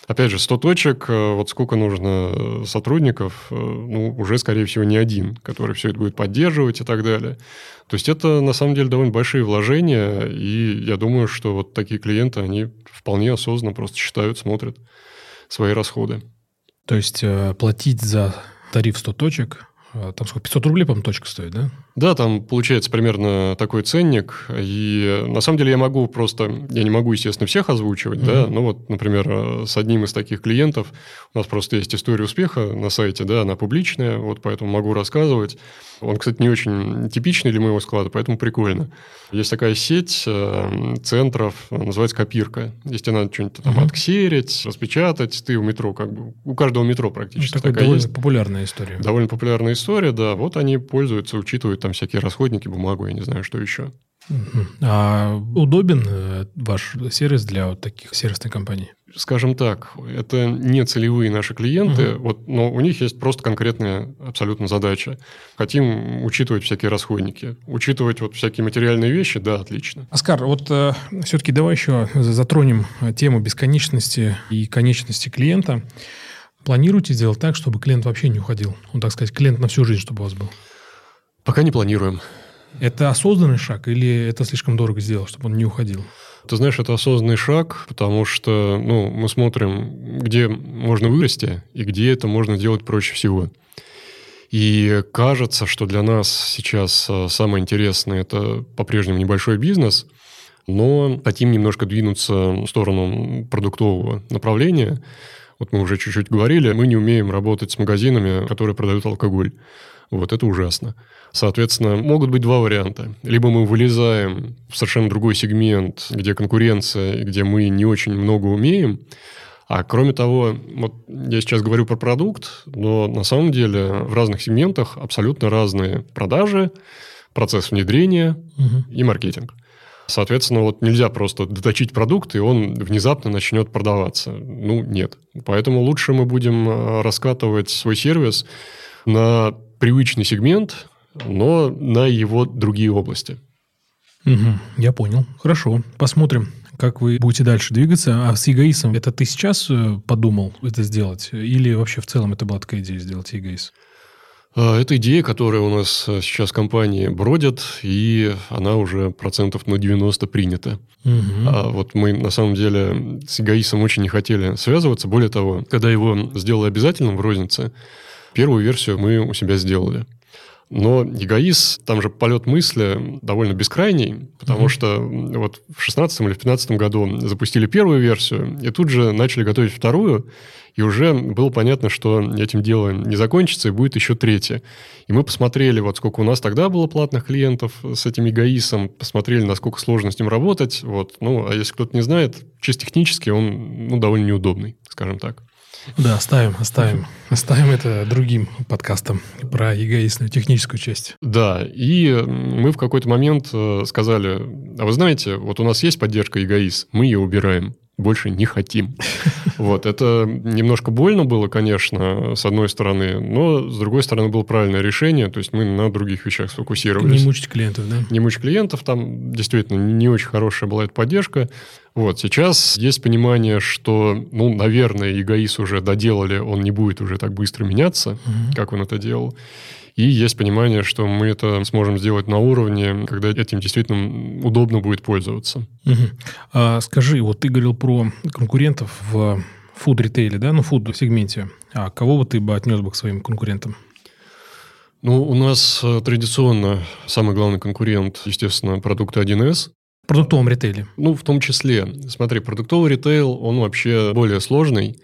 Опять же, 100 точек, э, вот сколько нужно э, сотрудников, э, ну, уже, скорее всего, не один, который все это будет поддерживать и так далее. То есть это, на самом деле, довольно большие вложения, и я думаю, что вот такие клиенты, они вполне осознанно просто считают, смотрят свои расходы. То есть платить за тариф 100 точек там сколько, 500 рублей, по-моему, точка стоит, да? Да, там получается примерно такой ценник. И на самом деле я могу просто... Я не могу, естественно, всех озвучивать, mm-hmm. да. Ну вот, например, с одним из таких клиентов у нас просто есть история успеха на сайте, да, она публичная, вот поэтому могу рассказывать. Он, кстати, не очень типичный для моего склада, поэтому прикольно. Есть такая сеть э, центров, называется «Копирка». Если надо что-нибудь там uh-huh. отксерить, распечатать, ты у метро, как бы, у каждого метро практически ну, такая довольно есть. популярная история. Довольно популярная история, да. Вот они пользуются, учитывают там всякие расходники, бумагу, я не знаю, что еще. А удобен э, ваш сервис для вот таких сервисных компаний? Скажем так, это не целевые наши клиенты, угу. вот, но у них есть просто конкретная абсолютно задача. Хотим учитывать всякие расходники, учитывать вот всякие материальные вещи, да, отлично. Оскар, вот э, все-таки давай еще затронем тему бесконечности и конечности клиента. Планируете сделать так, чтобы клиент вообще не уходил? Ну, так сказать, клиент на всю жизнь, чтобы у вас был? Пока не планируем. Это осознанный шаг или это слишком дорого сделать, чтобы он не уходил? Ты знаешь, это осознанный шаг, потому что ну, мы смотрим, где можно вырасти и где это можно делать проще всего. И кажется, что для нас сейчас э, самое интересное – это по-прежнему небольшой бизнес, но хотим немножко двинуться в сторону продуктового направления. Вот мы уже чуть-чуть говорили, мы не умеем работать с магазинами, которые продают алкоголь. Вот это ужасно. Соответственно, могут быть два варианта. Либо мы вылезаем в совершенно другой сегмент, где конкуренция, где мы не очень много умеем, а кроме того, вот я сейчас говорю про продукт, но на самом деле в разных сегментах абсолютно разные продажи, процесс внедрения угу. и маркетинг. Соответственно, вот нельзя просто доточить продукт, и он внезапно начнет продаваться. Ну, нет. Поэтому лучше мы будем э, раскатывать свой сервис на привычный сегмент, но на его другие области. Угу, я понял. Хорошо, посмотрим, как вы будете дальше двигаться. А с ЕГАИСом это ты сейчас э, подумал это сделать? Или вообще в целом это была такая идея сделать ЕГАИС? А, это идея, которая у нас э, сейчас в компании бродит, и она уже процентов на 90 принята. Угу. А вот мы, на самом деле, с эгоисом очень не хотели связываться. Более того, когда его сделали обязательным в рознице, первую версию мы у себя сделали. Но эгоиз, там же полет мысли довольно бескрайний, потому mm-hmm. что вот в 16 или в 15 году запустили первую версию, и тут же начали готовить вторую, и уже было понятно, что этим дело не закончится, и будет еще третья. И мы посмотрели, вот сколько у нас тогда было платных клиентов с этим эгоисом, посмотрели, насколько сложно с ним работать. Вот. Ну, а если кто-то не знает, чисто технически он ну, довольно неудобный, скажем так. Да, оставим, оставим. Оставим это другим подкастом про эгоистную техническую часть. Да, и мы в какой-то момент э, сказали, а вы знаете, вот у нас есть поддержка эгоист, мы ее убираем больше не хотим. Вот, это немножко больно было, конечно, с одной стороны, но с другой стороны было правильное решение, то есть мы на других вещах сфокусировались. Не мучить клиентов, да? Не мучить клиентов, там действительно не очень хорошая была эта поддержка. Вот, сейчас есть понимание, что, ну, наверное, эгоист уже доделали, он не будет уже так быстро меняться, угу. как он это делал. И есть понимание, что мы это сможем сделать на уровне, когда этим действительно удобно будет пользоваться. Угу. А, скажи, вот ты говорил про конкурентов в фуд-ритейле, да, ну, фуд-сегменте. А кого бы ты бы отнес бы к своим конкурентам? Ну, у нас э, традиционно самый главный конкурент, естественно, продукты 1С. В продуктовом ритейле? Ну, в том числе. Смотри, продуктовый ритейл, он вообще более сложный,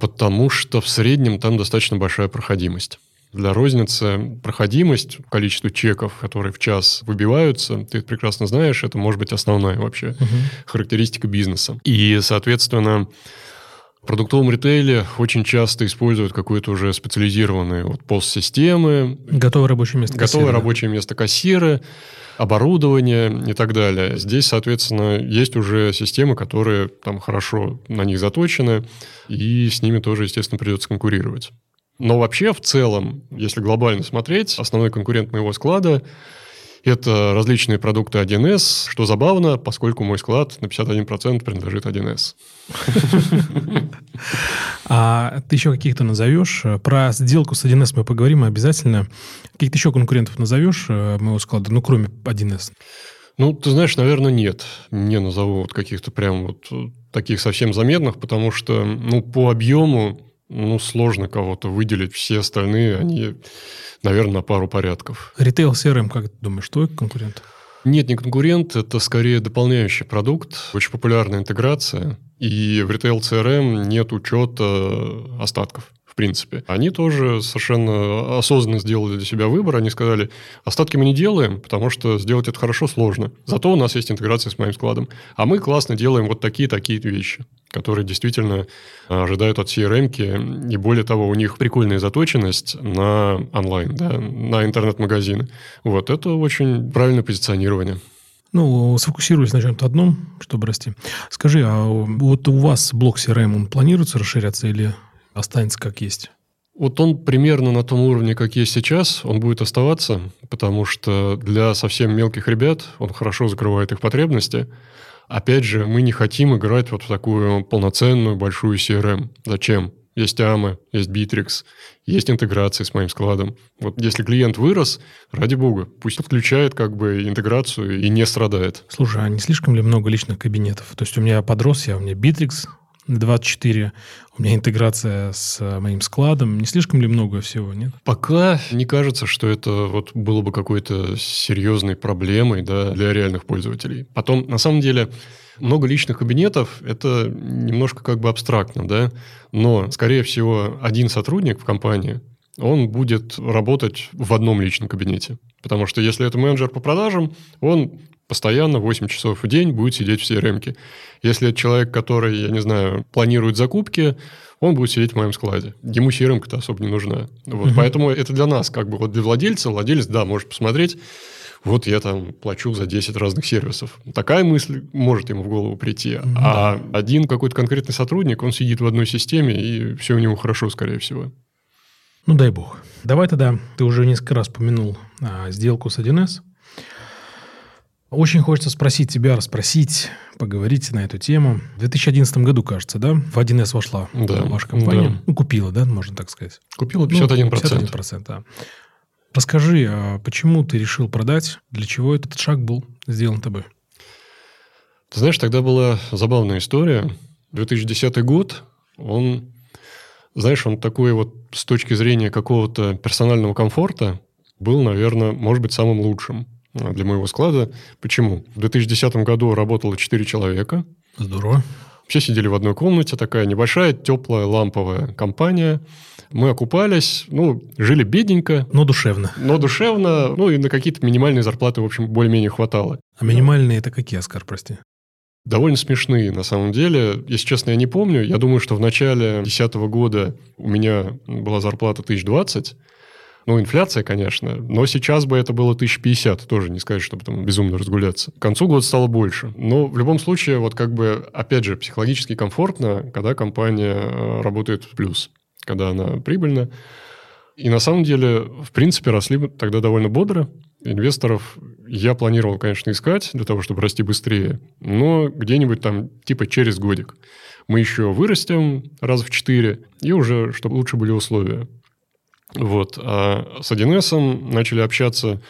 потому что в среднем там достаточно большая проходимость. Для розницы проходимость, количество чеков, которые в час выбиваются, ты прекрасно знаешь, это может быть основная вообще угу. характеристика бизнеса. И, соответственно, в продуктовом ритейле очень часто используют какое-то уже специализированное вот постсистемы. Готовое рабочее место Готовое кассира. рабочее место кассира, оборудование и так далее. Здесь, соответственно, есть уже системы, которые там хорошо на них заточены, и с ними тоже, естественно, придется конкурировать. Но вообще, в целом, если глобально смотреть, основной конкурент моего склада – это различные продукты 1С, что забавно, поскольку мой склад на 51% принадлежит 1С. А ты еще каких-то назовешь? Про сделку с 1С мы поговорим обязательно. Каких-то еще конкурентов назовешь э, моего склада, ну, кроме 1С? Ну, ты знаешь, наверное, нет. Не назову вот каких-то прям вот таких совсем заметных, потому что, ну, по объему ну, сложно кого-то выделить. Все остальные, они, наверное, на пару порядков. Ритейл CRM, как ты думаешь, это конкурент? Нет, не конкурент, это скорее дополняющий продукт, очень популярная интеграция. И в ритейл CRM нет учета остатков в принципе. Они тоже совершенно осознанно сделали для себя выбор. Они сказали, остатки мы не делаем, потому что сделать это хорошо сложно. Зато у нас есть интеграция с моим складом. А мы классно делаем вот такие-такие вещи которые действительно а, ожидают от CRM, и более того, у них прикольная заточенность на онлайн, да, на интернет-магазины. Вот, это очень правильное позиционирование. Ну, сфокусируясь на чем-то одном, чтобы расти. Скажи, а вот у вас блок CRM, он планируется расширяться или останется как есть? Вот он примерно на том уровне, как есть сейчас, он будет оставаться, потому что для совсем мелких ребят он хорошо закрывает их потребности. Опять же, мы не хотим играть вот в такую полноценную большую CRM. Зачем? Есть AMA, есть Bittrex, есть интеграция с моим складом. Вот если клиент вырос, ради бога, пусть подключает как бы интеграцию и не страдает. Слушай, а не слишком ли много личных кабинетов? То есть у меня подрос я, у меня Bittrex, 24. У меня интеграция с э, моим складом. Не слишком ли много всего, нет? Пока не кажется, что это вот было бы какой-то серьезной проблемой да, для реальных пользователей. Потом, на самом деле, много личных кабинетов – это немножко как бы абстрактно, да? Но, скорее всего, один сотрудник в компании, он будет работать в одном личном кабинете. Потому что если это менеджер по продажам, он постоянно 8 часов в день будет сидеть в CRM. Если это человек, который, я не знаю, планирует закупки, он будет сидеть в моем складе. Ему CRM-то особо не нужна. Вот, угу. Поэтому это для нас, как бы вот для владельца, владелец, да, может посмотреть, вот я там плачу за 10 разных сервисов. Такая мысль может ему в голову прийти. Mm-hmm. А один какой-то конкретный сотрудник, он сидит в одной системе, и все у него хорошо, скорее всего. Ну, дай бог. Давай тогда, ты уже несколько раз упомянул а, сделку с 1С. Очень хочется спросить тебя, расспросить, поговорить на эту тему. В 2011 году, кажется, да, в 1С вошла Да, ваша компания. да. Ну, купила, да, можно так сказать. Купила Ну, 51%. 51%, да. Расскажи, а почему ты решил продать? Для чего этот шаг был сделан тобой? Ты знаешь, тогда была забавная история. 2010 год, он, знаешь, он такой вот с точки зрения какого-то персонального комфорта был, наверное, может быть, самым лучшим для моего склада. Почему? В 2010 году работало 4 человека. Здорово. Все сидели в одной комнате, такая небольшая, теплая, ламповая компания. Мы окупались, ну, жили бедненько, Но душевно. но душевно, ну, и на какие-то минимальные зарплаты, в общем, более-менее хватало. А минимальные это какие, Оскар, прости? довольно смешные, на самом деле. Если честно, я не помню. Я думаю, что в начале 2010 года у меня была зарплата 1020. Ну, инфляция, конечно. Но сейчас бы это было 1050. Тоже не сказать, чтобы там безумно разгуляться. К концу года стало больше. Но в любом случае, вот как бы, опять же, психологически комфортно, когда компания э, работает в плюс. Когда она прибыльна. И на самом деле, в принципе, росли тогда довольно бодро. Инвесторов я планировал, конечно, искать для того, чтобы расти быстрее, но где-нибудь там типа через годик. Мы еще вырастем раз в четыре, и уже, чтобы лучше были условия. Вот. А с 1С начали общаться.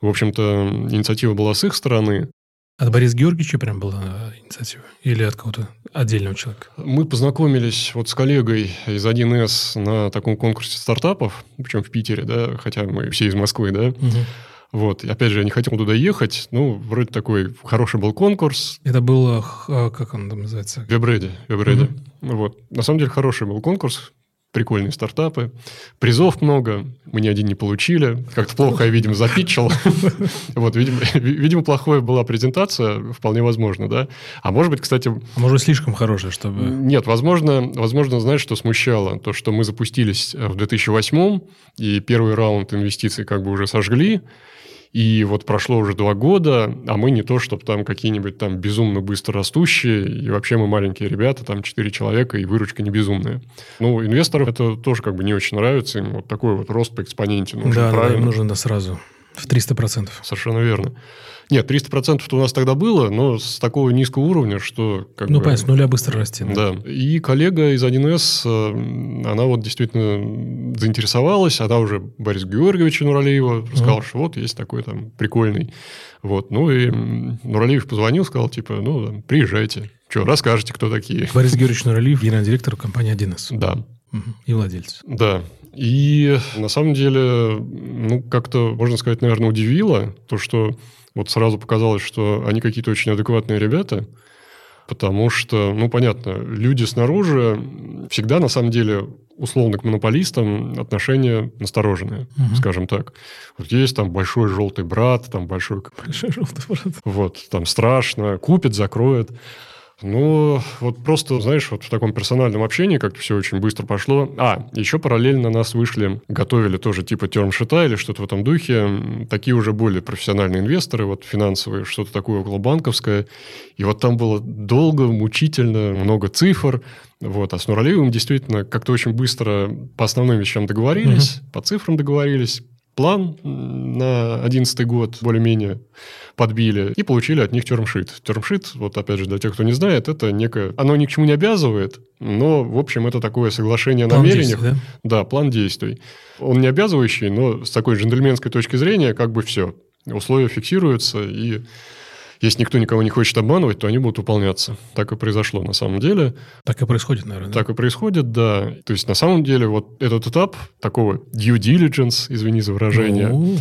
В общем-то, инициатива была с их стороны. От Бориса Георгиевича прям была инициатива? Или от кого-то отдельного человека? Мы познакомились вот с коллегой из 1С на таком конкурсе стартапов, причем в Питере, да, хотя мы все из Москвы, да. Мгм. Вот. И опять же, я не хотел туда ехать. Ну, вроде такой хороший был конкурс. Это было, х- как он там называется? Вебреди. Вебреди. Вот. На самом деле, хороший был конкурс. Прикольные стартапы. Призов много. Мы ни один не получили. Как-то плохо я, видимо, запитчил. Вот, видимо, плохая была презентация. Вполне возможно, да. А может быть, кстати, А может, слишком хорошее, чтобы... нет, возможно, возможно, знаешь, что смущало? То, что мы запустились в 2008 и первый раунд инвестиций как бы уже сожгли, и вот прошло уже два года, а мы не то, чтобы там какие-нибудь там безумно быстро растущие, и вообще мы маленькие ребята, там четыре человека, и выручка не безумная. Ну, инвесторам это тоже как бы не очень нравится, им вот такой вот рост по экспоненте нужен, да, да, правильно? им нужен да, сразу. В 300%. Совершенно верно. Нет, 300% у нас тогда было, но с такого низкого уровня, что... Как Ну, бы, понятно, с нуля быстро расти. Да. И коллега из 1С, э, она вот действительно заинтересовалась, она уже Борис Георгиевича Нуралиева сказала, что вот есть такой там прикольный. Вот. Ну и м, Нуралиев позвонил, сказал, типа, ну, там, приезжайте. Что, расскажете, кто такие. Борис Георгиевич Нуралиев, генеральный директор компании 1С. Да. И владелец. да. И на самом деле, ну, как-то, можно сказать, наверное, удивило то, что вот сразу показалось, что они какие-то очень адекватные ребята, потому что, ну, понятно, люди снаружи всегда, на самом деле, условно к монополистам отношения настороженные, Мгм. скажем так. Вот есть там большой желтый брат, там большой... Большой желтый брат. Вот, там страшно, купит, закроет. Ну, вот просто, знаешь, вот в таком персональном общении как-то все очень быстро пошло. А, еще параллельно нас вышли, готовили тоже типа термшита или что-то в этом духе. Такие уже более профессиональные инвесторы, вот финансовые, что-то такое околобанковское. И вот там было долго, мучительно, много цифр. Вот. А с Нуралиевым действительно как-то очень быстро по основным вещам договорились, по цифрам договорились. План на 11 год более-менее подбили и получили от них термшит. Термшит, вот опять же, для тех, кто не знает, это некое... Оно ни к чему не обязывает, но, в общем, это такое соглашение о План намерениях. действий, да? Да, план действий. Он не обязывающий, но с такой джентльменской точки зрения как бы все. Условия фиксируются, и если никто никого не хочет обманывать, то они будут выполняться. Так и произошло на самом деле. Так и происходит, наверное. да? Так и происходит, да. То есть, на самом деле, вот этот этап такого due diligence, извини за выражение, Ну,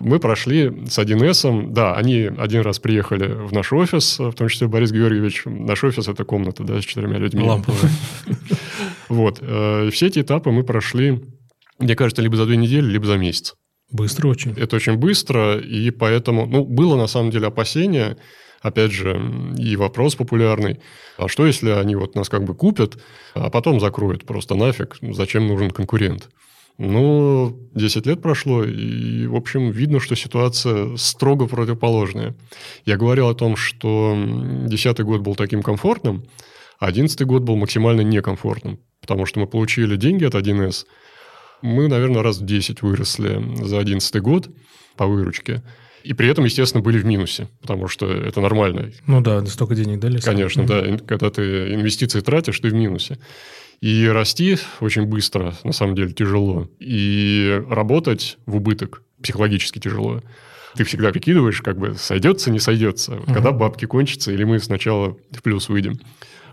мы прошли с 1С. Да, они один раз приехали в наш офис, в том числе Борис Георгиевич. Наш офис – это комната, да, с четырьмя людьми. ламповая. Вот. Э, Все эти этапы мы прошли, мне кажется, либо за две недели, либо за месяц. Быстро очень. Это очень быстро, и поэтому... Ну, было на самом деле опасение, опять же, и вопрос популярный. А что, если они вот нас как бы купят, а потом закроют просто нафиг? Ну, Зачем нужен конкурент? Ну, 10 лет прошло, и, в общем, видно, что ситуация строго противоположная. Я говорил о том, что 10 год был таким комфортным, а 11 год был максимально некомфортным, потому что мы получили деньги от 1С, мы, наверное, раз в 10 выросли за 11 год по выручке. И при этом, естественно, были в минусе, потому что это нормально. Ну да, столько денег дали. Конечно, mm-hmm. да. Когда ты инвестиции тратишь, ты в минусе. И расти очень быстро, на самом деле, тяжело. И работать в убыток психологически тяжело. Ты всегда прикидываешь, как бы сойдется, не сойдется. Uh-huh. Когда бабки кончатся, или мы сначала в плюс выйдем.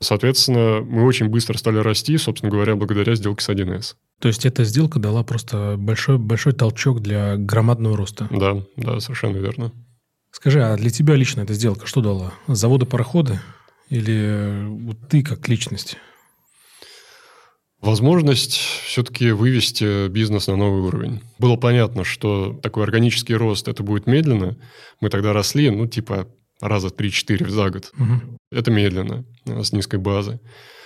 Соответственно, мы очень быстро стали расти, собственно говоря, благодаря сделке с 1С. То есть эта сделка дала просто большой, большой толчок для громадного роста. Да, да, совершенно верно. Скажи, а для тебя лично эта сделка что дала? Заводы-пароходы? Или вот ты как личность? Возможность все-таки вывести бизнес на новый уровень. Было понятно, что такой органический рост это будет медленно. Мы тогда росли, ну, типа раза 3-4 за год. Угу. Это медленно, э, с низкой базы.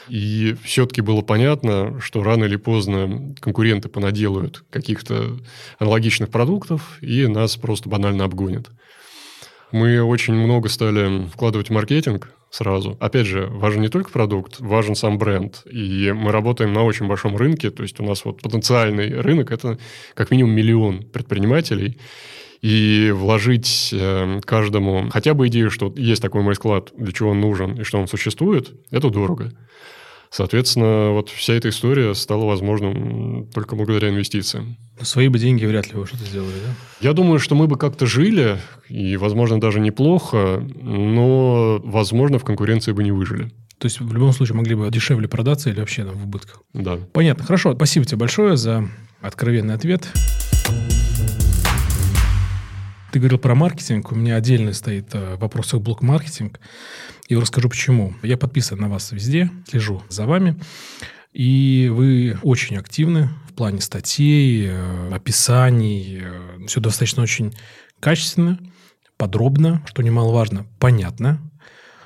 И все-таки было понятно, что рано или поздно конкуренты понаделают каких-то аналогичных продуктов, и нас просто банально обгонят. Мы очень много стали вкладывать в маркетинг, сразу. Опять же, важен не только продукт, важен сам бренд. И мы работаем на очень большом рынке, то есть у нас вот потенциальный рынок – это как минимум миллион предпринимателей. И вложить э, каждому хотя бы идею, что есть такой мой склад, для чего он нужен и что он существует, это дорого. Соответственно, вот вся эта история стала возможным только благодаря инвестициям. Свои бы деньги вряд ли вы что-то сделали, да? Я думаю, что мы бы как-то жили, и, возможно, даже неплохо, но, возможно, в конкуренции бы не выжили. То есть, в любом случае, могли бы дешевле продаться или вообще там, в убытках? Да. Понятно. Хорошо. Спасибо тебе большое за откровенный ответ. Ты говорил про маркетинг. У меня отдельно стоит э, в вопросах блок маркетинг. И расскажу почему. Я подписан на вас везде, слежу за вами. И вы очень активны в плане статей, э, описаний. Э, Все достаточно очень качественно, подробно, что немаловажно, понятно.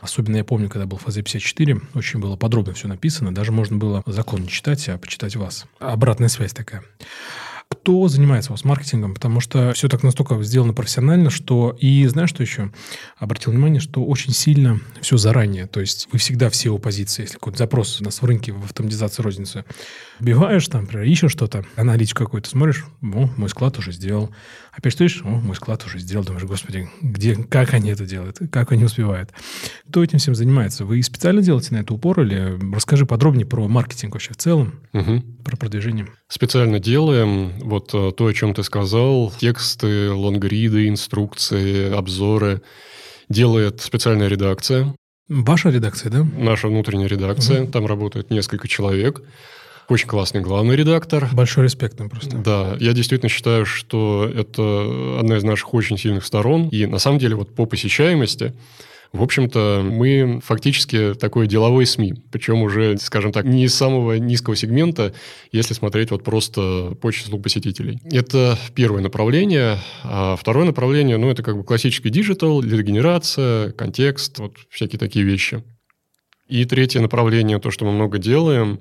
Особенно я помню, когда был ФЗ-54, очень было подробно все написано. Даже можно было закон не читать, а почитать вас. Обратная связь такая кто занимается у вас маркетингом, потому что все так настолько сделано профессионально, что... И знаешь, что еще? Обратил внимание, что очень сильно все заранее. То есть вы всегда все оппозиции. Если какой-то запрос у нас в рынке в автоматизации розницы, вбиваешь там, например, ищешь что-то, аналитику какой-то смотришь, о, мой склад уже сделал. Опять что ищешь, о, мой склад уже сделал. Думаешь, господи, где, как они это делают, как они успевают. Кто этим всем занимается? Вы специально делаете на это упор или расскажи подробнее про маркетинг вообще в целом, угу. про продвижение? Специально делаем. Вот э, то, о чем ты сказал, тексты, лонгриды, инструкции, обзоры делает специальная редакция. Ваша редакция, да? Наша внутренняя редакция. Угу. Там работает несколько человек. Очень классный главный редактор. Большой респект нам просто. Да, я действительно считаю, что это одна из наших очень сильных сторон. И на самом деле вот по посещаемости в общем-то, мы фактически такой деловой СМИ, причем уже, скажем так, не из самого низкого сегмента, если смотреть вот просто по числу посетителей. Это первое направление. А второе направление, ну, это как бы классический digital, лидогенерация, контекст, вот всякие такие вещи. И третье направление, то, что мы много делаем,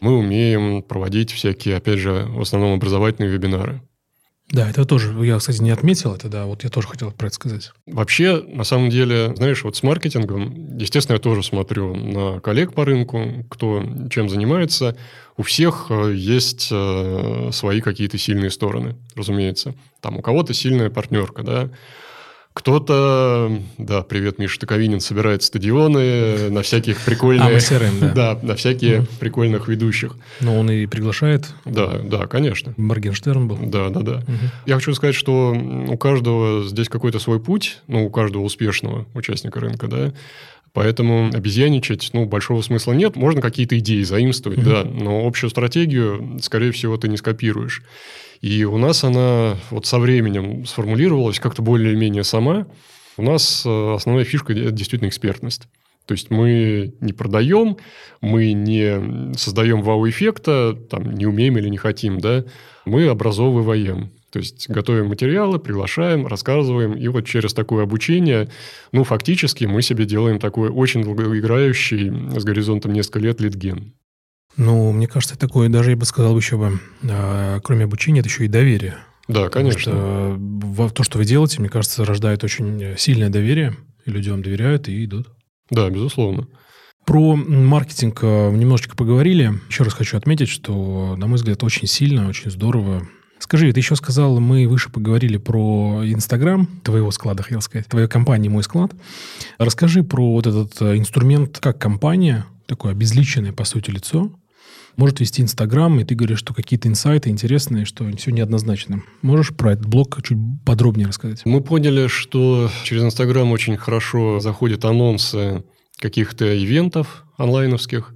мы умеем проводить всякие, опять же, в основном образовательные вебинары. Да, это тоже, я, кстати, не отметил это, да, вот я тоже хотел про это сказать. Вообще, на самом деле, знаешь, вот с маркетингом, естественно, я тоже смотрю на коллег по рынку, кто чем занимается. У всех э, есть э, свои какие-то сильные стороны, разумеется. Там у кого-то сильная партнерка, да, кто-то, да, привет, Миша Таковинин, собирает стадионы на всяких прикольных... А, CRM, да. да, на всякие mm. прикольных ведущих. Но он и приглашает. Да, да, конечно. Моргенштерн был. Да, да, да. Угу. Я хочу сказать, что у каждого здесь какой-то свой путь, ну, у каждого успешного участника рынка, да, Поэтому обезьяничать, ну, большого смысла нет. Можно какие-то идеи заимствовать, mm-hmm. да, но общую стратегию, скорее всего, ты не скопируешь. И у нас она вот со временем сформулировалась как-то более-менее сама. У нас э, основная фишка – это действительно экспертность. То есть мы не продаем, мы не создаем вау-эффекта, там, не умеем или не хотим, да, мы образовываем. То есть готовим материалы, приглашаем, рассказываем, и вот через такое обучение, ну, фактически мы себе делаем такой очень долгоиграющий, с горизонтом несколько лет, литген. Ну, мне кажется, такое даже, я бы сказал, еще бы, а, кроме обучения, это еще и доверие. Да, конечно. Потому что то, что вы делаете, мне кажется, рождает очень сильное доверие, и люди вам доверяют и идут. Да, безусловно. Про маркетинг э, немножечко поговорили. Еще раз хочу отметить, что, на мой взгляд, очень сильно, очень здорово Скажи, ты еще сказал, мы выше поговорили про Инстаграм, твоего склада, хотел сказать, твоей компании «Мой склад». Расскажи про вот этот э, инструмент, как компания, такое обезличенное, по сути, лицо, может вести Инстаграм, и ты говоришь, что какие-то инсайты интересные, что все неоднозначно. Можешь про этот блог чуть подробнее рассказать? Мы поняли, что через Инстаграм очень хорошо заходят анонсы каких-то ивентов онлайновских,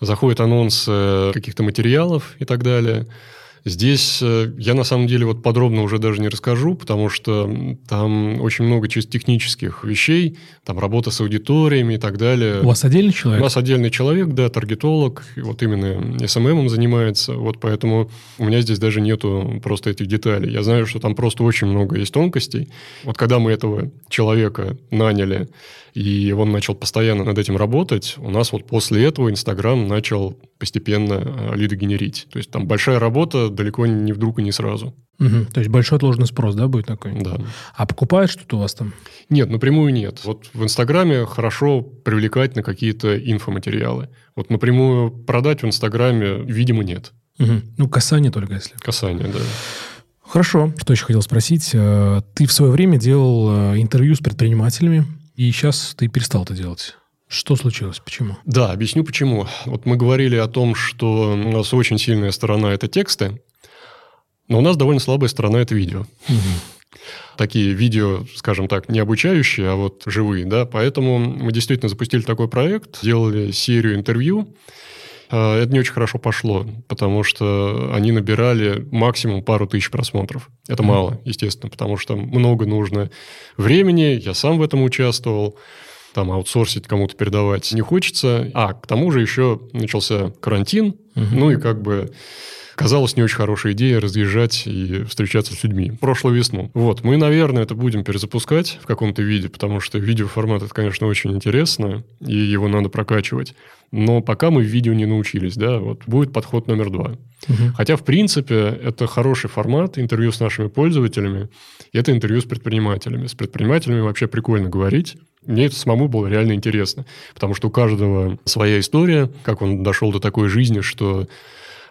заходят анонсы каких-то материалов и так далее – Здесь э, я на самом деле вот подробно уже даже не расскажу, потому что там очень много чисто технических вещей, там работа с аудиториями и так далее. У вас отдельный человек? У нас отдельный человек, да, таргетолог, вот именно СММом занимается, вот поэтому у меня здесь даже нету просто этих деталей. Я знаю, что там просто очень много есть тонкостей. Вот когда мы этого человека наняли, и он начал постоянно над этим работать, у нас вот после этого Инстаграм начал постепенно э, лиды генерить. То есть там большая работа далеко не вдруг и не сразу. Угу. То есть большой отложенный спрос, да, будет такой? Да. А покупают что-то у вас там? Нет, напрямую нет. Вот в Инстаграме хорошо привлекать на какие-то инфоматериалы. Вот напрямую продать в Инстаграме, видимо, нет. Угу. Ну, касание только если. Касание, да. Хорошо. Что еще хотел спросить? Э, ты в свое время делал э, интервью с предпринимателями, и сейчас ты перестал это делать. Что случилось? Почему? Да, объясню почему. Вот мы говорили о том, что у нас очень сильная сторона – это тексты, но у нас довольно слабая сторона – это видео. Угу. Такие видео, скажем так, не обучающие, а вот живые, да. Поэтому мы действительно запустили такой проект, сделали серию интервью. А, это не очень хорошо пошло, потому что они набирали максимум пару тысяч просмотров. Это mm мало, естественно, потому что много нужно времени, я сам в этом участвовал там аутсорсить кому-то передавать не хочется. А к тому же еще начался карантин, угу. ну и как бы казалось не очень хорошая идея разъезжать и встречаться с людьми. Прошлую весну. Вот, мы, наверное, это будем перезапускать в каком-то виде, потому что видеоформат, это, конечно, очень интересно, и его надо прокачивать. Но пока мы в видео не научились, да, вот будет подход номер два. Угу. Хотя, в принципе, это хороший формат, интервью с нашими пользователями, и это интервью с предпринимателями. С предпринимателями вообще прикольно говорить, мне это самому было реально интересно, потому что у каждого своя история, как он дошел до такой жизни, что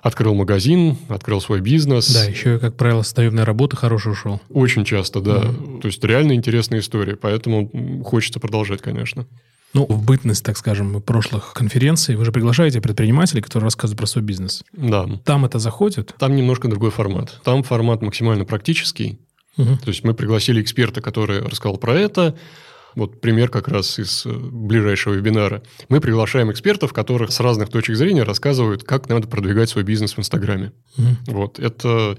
открыл магазин, открыл свой бизнес. Да, еще, как правило, с наемной работы хороший ушел. Очень часто, да. Mm-hmm. То есть реально интересная история, поэтому хочется продолжать, конечно. Ну, в бытность, так скажем, прошлых конференций вы же приглашаете предпринимателей, которые рассказывают про свой бизнес. Да. Там это заходит? Там немножко другой формат. Там формат максимально практический. Угу. То есть мы пригласили эксперта, который рассказал про это, вот пример как раз из э, ближайшего вебинара. Мы приглашаем экспертов, которых с разных точек зрения рассказывают, как надо продвигать свой бизнес в Инстаграме. Угу. Вот. Это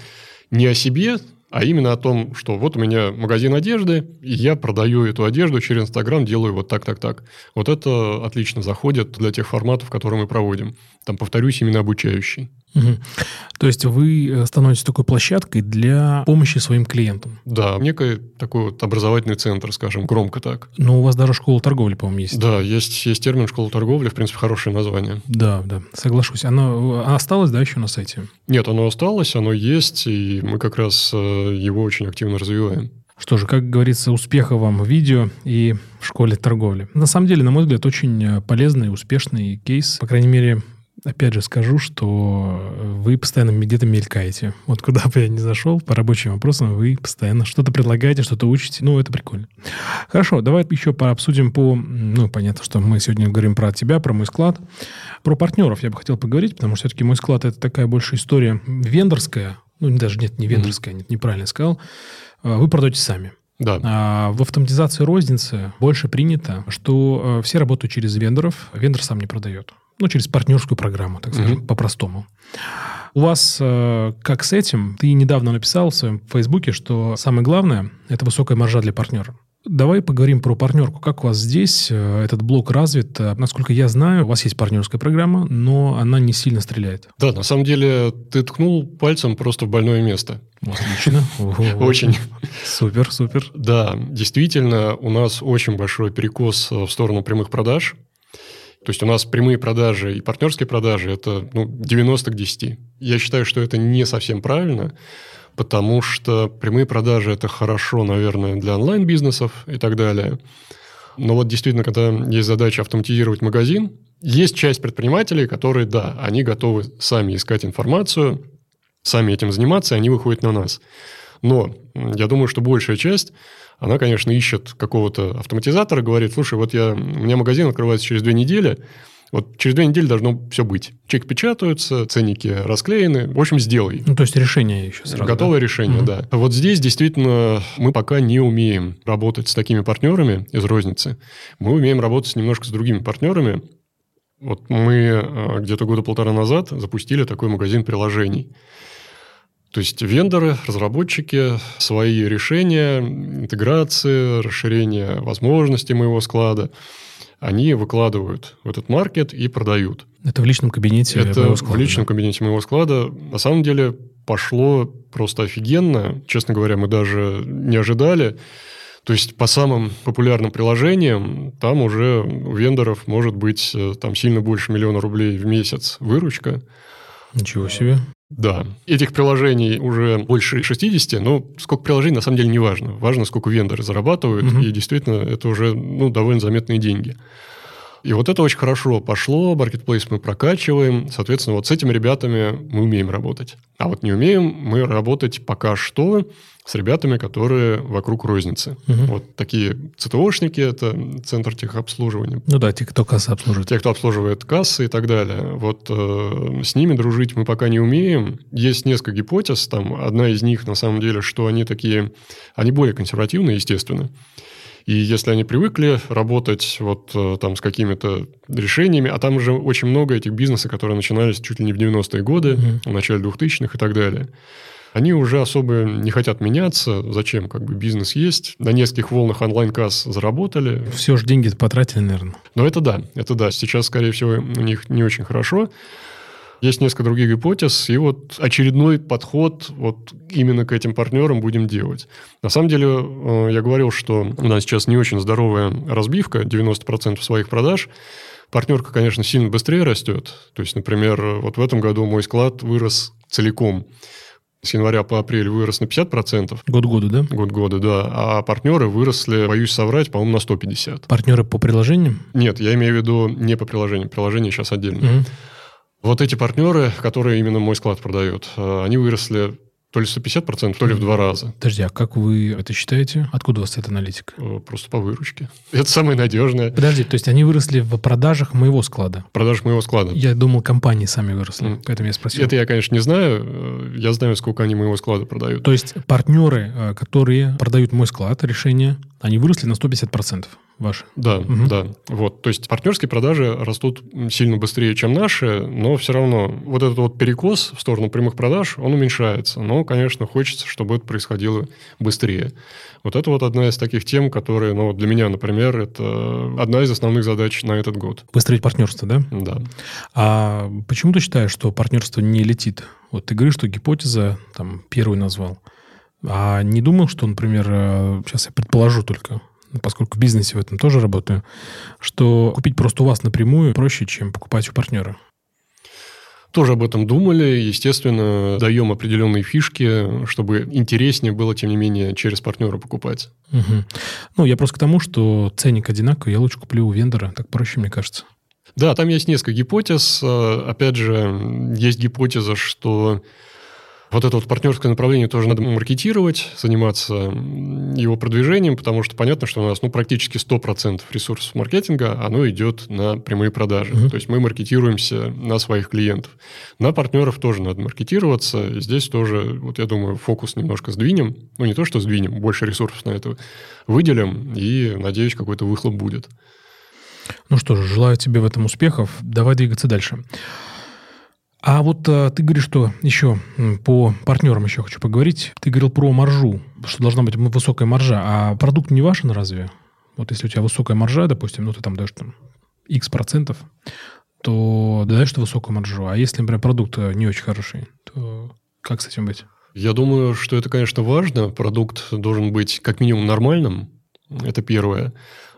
не о себе, а именно о том, что вот у меня магазин одежды, и я продаю эту одежду через Инстаграм, делаю вот так, так, так. Вот это отлично заходит для тех форматов, которые мы проводим. Там, повторюсь, именно обучающий. Угу. То есть вы э, становитесь такой площадкой для помощи своим клиентам? Да, некий такой вот образовательный центр, скажем, громко так. Но у вас даже школа торговли, по-моему, есть. Да, есть, есть термин школа торговли, в принципе, хорошее название. Да, да, соглашусь. Оно осталось, да, еще на сайте? Нет, оно осталось, оно есть, и мы как раз э, его очень активно развиваем. Что же, как говорится, успеха вам в видео и в школе торговли. На самом деле, на мой взгляд, очень э, полезный, успешный кейс. По крайней мере, опять же скажу, что вы постоянно где-то мелькаете. Вот куда бы я ни зашел, по рабочим вопросам вы постоянно что-то предлагаете, что-то учите. Ну, это прикольно. Хорошо, давай еще пообсудим по... Ну, понятно, что мы сегодня говорим про тебя, про мой склад. Про партнеров я бы хотел поговорить, потому что все-таки мой склад – это такая больше история вендорская. Ну, даже нет, не вендорская, mm-hmm. нет, неправильно сказал. А, вы продаете сами. Да. А в автоматизации розницы больше принято, что э, все работают через вендоров, вендор сам не продает ну, через партнерскую программу, так скажем, mm-hmm. по-простому. У вас э, как с этим? Ты недавно написал в своем Фейсбуке, что самое главное – это высокая маржа для партнера. Давай поговорим про партнерку. Как у вас здесь э, этот блок развит? Э, насколько я знаю, у вас есть партнерская программа, но она не сильно стреляет. Да, на самом деле ты ткнул пальцем просто в больное место. Отлично. Очень. Супер, супер. Да, действительно, у нас очень большой перекос в сторону прямых продаж. То есть у нас прямые продажи и партнерские продажи – это ну, 90 к 10. Я считаю, что это не совсем правильно, потому что прямые продажи – это хорошо, наверное, для онлайн-бизнесов и так далее. Но вот действительно, когда есть задача автоматизировать магазин, есть часть предпринимателей, которые, да, они готовы сами искать информацию, сами этим заниматься, и они выходят на нас. Но я думаю, что большая часть, она, конечно, ищет какого-то автоматизатора, говорит, слушай, вот я, у меня магазин открывается через две недели, вот через две недели должно все быть. Чек печатаются, ценники расклеены. В общем, сделай. Ну, то есть решение еще сразу. Готовое да? решение, угу. да. Вот здесь действительно мы пока не умеем работать с такими партнерами из розницы. Мы умеем работать немножко с другими партнерами. Вот мы э, где-то года полтора назад запустили такой магазин приложений. То есть вендоры, разработчики, свои решения, интеграции, расширение возможностей моего склада – они выкладывают в этот маркет и продают. Это в личном кабинете Это моего склада, в личном да? кабинете моего склада. На самом деле пошло просто офигенно. Честно говоря, мы даже не ожидали. То есть по самым популярным приложениям там уже у вендоров может быть э, там сильно больше миллиона рублей в месяц выручка. Ничего себе. Да. Этих приложений уже больше 60, но сколько приложений на самом деле не важно. Важно, сколько вендоры зарабатывают, угу. и действительно это уже ну, довольно заметные деньги. И вот это очень хорошо пошло, маркетплейс мы прокачиваем, соответственно, вот с этими ребятами мы умеем работать. А вот не умеем мы работать пока что с ребятами, которые вокруг розницы. Угу. Вот такие ЦТОшники, это Центр техобслуживания. Ну да, те, кто кассы обслуживает. Те, кто обслуживает кассы и так далее. Вот э, с ними дружить мы пока не умеем. Есть несколько гипотез, там одна из них на самом деле, что они такие, они более консервативные, естественно. И если они привыкли работать вот э, там с какими-то решениями, а там уже очень много этих бизнесов, которые начинались чуть ли не в 90-е годы, mm-hmm. в начале 2000-х и так далее. Они уже особо не хотят меняться. Зачем? Как бы бизнес есть. На нескольких волнах онлайн-касс заработали. Все же деньги потратили, наверное. Но это да, это да. Сейчас, скорее всего, у них не очень хорошо. Есть несколько других гипотез, и вот очередной подход вот именно к этим партнерам будем делать. На самом деле, э, я говорил, что у нас сейчас не очень здоровая разбивка, 90% своих продаж. Партнерка, конечно, сильно быстрее растет. То есть, например, вот в этом году мой склад вырос целиком. С января по апрель вырос на 50%. Год года, да? Год года, да. А партнеры выросли, боюсь соврать, по-моему, на 150. Партнеры по приложениям? Нет, я имею в виду не по приложениям. Приложение сейчас отдельно. Угу. Вот эти партнеры, которые именно мой склад продают, э, они выросли то ли 150%, то ли в два раза. Подожди, а как вы это считаете? Откуда у вас эта аналитика? Э, просто по выручке. Это самое надежное. Подожди, то есть они выросли в продажах моего склада? В продажах моего склада. Я думал, компании сами выросли, mm. поэтому я спросил. Это я, конечно, не знаю. Э, я знаю, сколько они моего склада продают. То есть партнеры, которые продают мой склад, решения, они выросли на 150% ваши. Да, угу. да. Вот, то есть партнерские продажи растут сильно быстрее, чем наши, но все равно вот этот вот перекос в сторону прямых продаж, он уменьшается. Но, конечно, хочется, чтобы это происходило быстрее. Вот это вот одна из таких тем, которые, ну, для меня, например, это одна из основных задач на этот год. Выстроить партнерство, да? Да. А почему ты считаешь, что партнерство не летит? Вот ты говоришь, что гипотеза, там, первый назвал. А не думал, что, например, сейчас э, я предположу только, поскольку в бизнесе в этом тоже работаю, что купить просто у вас напрямую проще, чем покупать у партнера. Тоже об этом думали. Естественно, даем определенные фишки, чтобы интереснее было, тем не менее, через партнера покупать. Угу. Ну, я просто к тому, что ценник одинаковый, я лучше куплю у вендора. Так проще, мне кажется. Да, там есть несколько гипотез. Опять же, есть гипотеза, что вот это вот партнерское направление тоже надо маркетировать, заниматься его продвижением, потому что понятно, что у нас ну, практически 100% ресурсов маркетинга, оно идет на прямые продажи. Uh-huh. То есть мы маркетируемся на своих клиентов. На партнеров тоже надо маркетироваться. Здесь тоже, вот я думаю, фокус немножко сдвинем. Ну, не то, что сдвинем, больше ресурсов на это выделим, и, надеюсь, какой-то выхлоп будет. Ну что ж, желаю тебе в этом успехов. Давай двигаться дальше. А вот а, ты говоришь, что еще по партнерам еще хочу поговорить. Ты говорил про маржу, что должна быть высокая маржа. А продукт не важен разве? Вот если у тебя высокая маржа, допустим, ну ты там даешь там X процентов, то даешь ты высокую маржу. А если, например, продукт э, не очень хороший, то как с этим быть? Я думаю, что это, конечно, важно. Продукт должен быть как минимум нормальным. Это первое.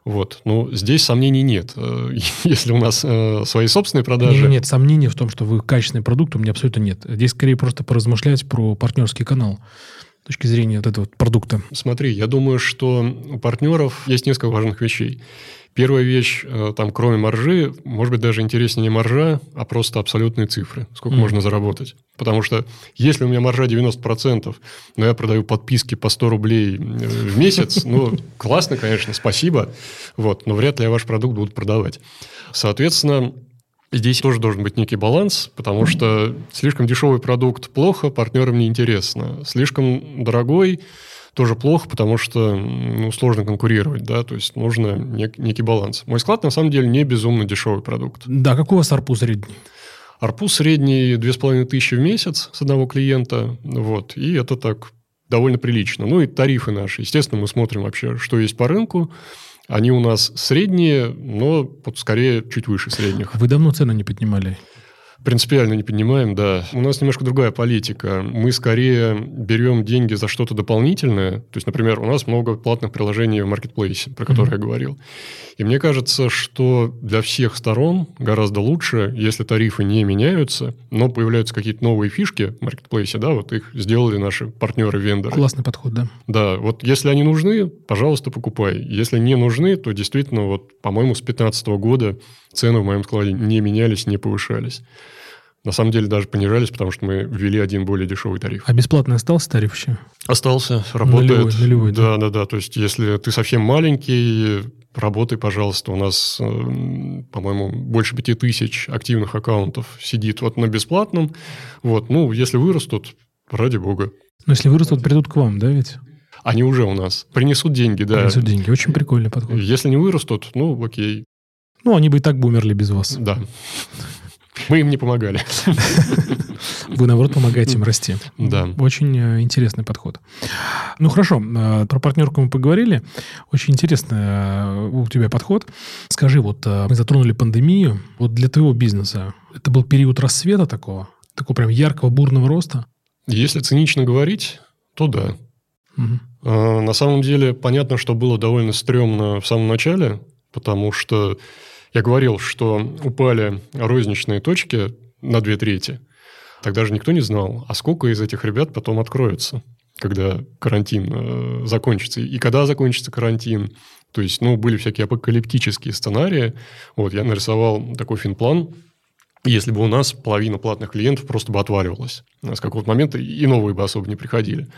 Вот. Ну, здесь сомнений нет. Э, если у нас э, свои собственные продажи... Нет, нет, сомнений в том, что вы качественный продукт, у меня абсолютно нет. Здесь скорее просто поразмышлять про партнерский канал. с точки зрения вот этого продукта? Смотри, я думаю, что у партнеров есть несколько важных вещей. Первая вещь, э, там, кроме маржи, может быть, даже интереснее не маржа, а просто абсолютные цифры. Сколько mm. можно заработать. Потому что если у меня маржа 90%, но я продаю подписки по 100 рублей э, в месяц, ну, классно, конечно, спасибо, вот, но вряд ли я ваш продукт буду продавать. Соответственно, Здесь тоже должен быть некий баланс, потому что слишком дешевый продукт плохо, партнерам неинтересно. Слишком дорогой тоже плохо, потому что ну, сложно конкурировать, да, то есть нужно нек- некий баланс. Мой склад, на самом деле, не безумно дешевый продукт. Да, какой у вас арпу средний? Арпу средний 2500 в месяц с одного клиента, вот, и это так довольно прилично. Ну и тарифы наши. Естественно, мы смотрим вообще, что есть по рынку. Они у нас средние, но вот скорее чуть выше средних. Вы давно цены не поднимали? Принципиально не поднимаем, да. У нас немножко другая политика. Мы скорее берем деньги за что-то дополнительное. То есть, например, у нас много платных приложений в маркетплейсе, про которые mm-hmm. я говорил. И мне кажется, что для всех сторон гораздо лучше, если тарифы не меняются, но появляются какие-то новые фишки в маркетплейсе, да, вот их сделали наши партнеры-вендоры. Классный подход, да. Да, вот если они нужны, пожалуйста, покупай. Если не нужны, то действительно, вот, по-моему, с 2015 года цены в моем складе не менялись, не повышались. На самом деле даже понижались, потому что мы ввели один более дешевый тариф. А бесплатный остался тариф еще? Остался, работает. Нулевой, нулевой да, да, да, да. То есть, если ты совсем маленький, работай, пожалуйста. У нас, э, по-моему, больше пяти тысяч активных аккаунтов сидит вот на бесплатном. Вот, ну, если вырастут, ради бога. Но если вырастут, придут к вам, да, ведь? Они уже у нас. Принесут деньги, да. Принесут деньги. Очень прикольный подход. Если не вырастут, ну, окей. Ну, они бы и так бы умерли без вас. Да. Мы им не помогали. Вы, наоборот, помогаете им расти. Да. Очень э, интересный подход. Ну, хорошо. Э, про партнерку мы поговорили. Очень интересный э, у тебя подход. Скажи, вот мы затронули пандемию. Вот для твоего бизнеса это был период рассвета такого? Такого прям яркого, бурного роста? Если цинично говорить, то да. Угу. На самом деле, понятно, что было довольно стрёмно в самом начале, потому что я говорил, что упали розничные точки на две трети. Тогда же никто не знал, а сколько из этих ребят потом откроется, когда карантин э, закончится. И когда закончится карантин. То есть, ну, были всякие апокалиптические сценарии. Вот, я нарисовал такой финплан, если бы у нас половина платных клиентов просто бы отваливалась. С какого-то момента и новые бы особо не приходили.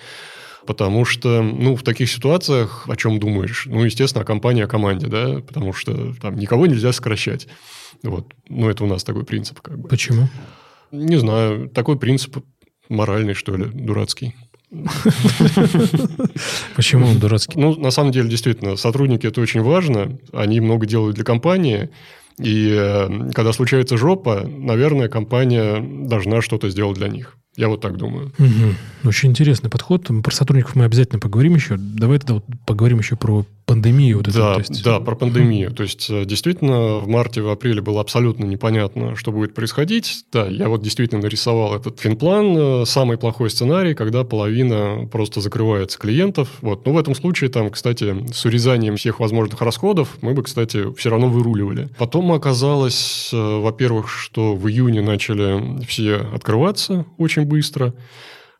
Потому что, ну, в таких ситуациях о чем думаешь? Ну, естественно, о компании, о команде, да, потому что там никого нельзя сокращать. Вот. Ну, это у нас такой принцип. Как бы. Почему? Не знаю. Такой принцип моральный, что ли, дурацкий. Почему он дурацкий? Ну, на самом деле, действительно, сотрудники – это очень важно. Они много делают для компании. И э, когда случается жопа, наверное, компания должна что-то сделать для них. Я вот так думаю. Угу. Очень интересный подход. Про сотрудников мы обязательно поговорим еще. Давай тогда вот поговорим еще про пандемию. Вот да, это, есть... да, про пандемию. То есть, э, действительно, в марте, в апреле было абсолютно непонятно, что будет происходить. Да, я вот действительно нарисовал этот финплан. Э, самый плохой сценарий, когда половина просто закрывается клиентов. Вот. Но в этом случае, там, кстати, с урезанием всех возможных расходов мы бы, кстати, все равно выруливали. Потом оказалось, э, во-первых, что в июне начали все открываться очень быстро.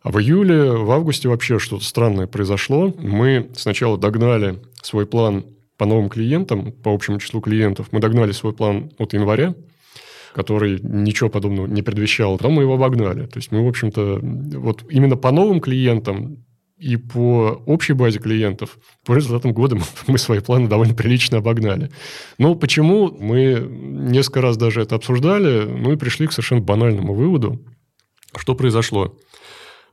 А в июле, в августе вообще что-то странное произошло. Мы сначала догнали свой план по новым клиентам, по общему числу клиентов. Мы догнали свой план от января, который ничего подобного не предвещал. Потом мы его обогнали. То есть мы, в общем-то, вот именно по новым клиентам и по общей базе клиентов по результатам года мы свои планы довольно прилично обогнали. Но почему? Мы несколько раз даже это обсуждали, ну и пришли к совершенно банальному выводу, что произошло.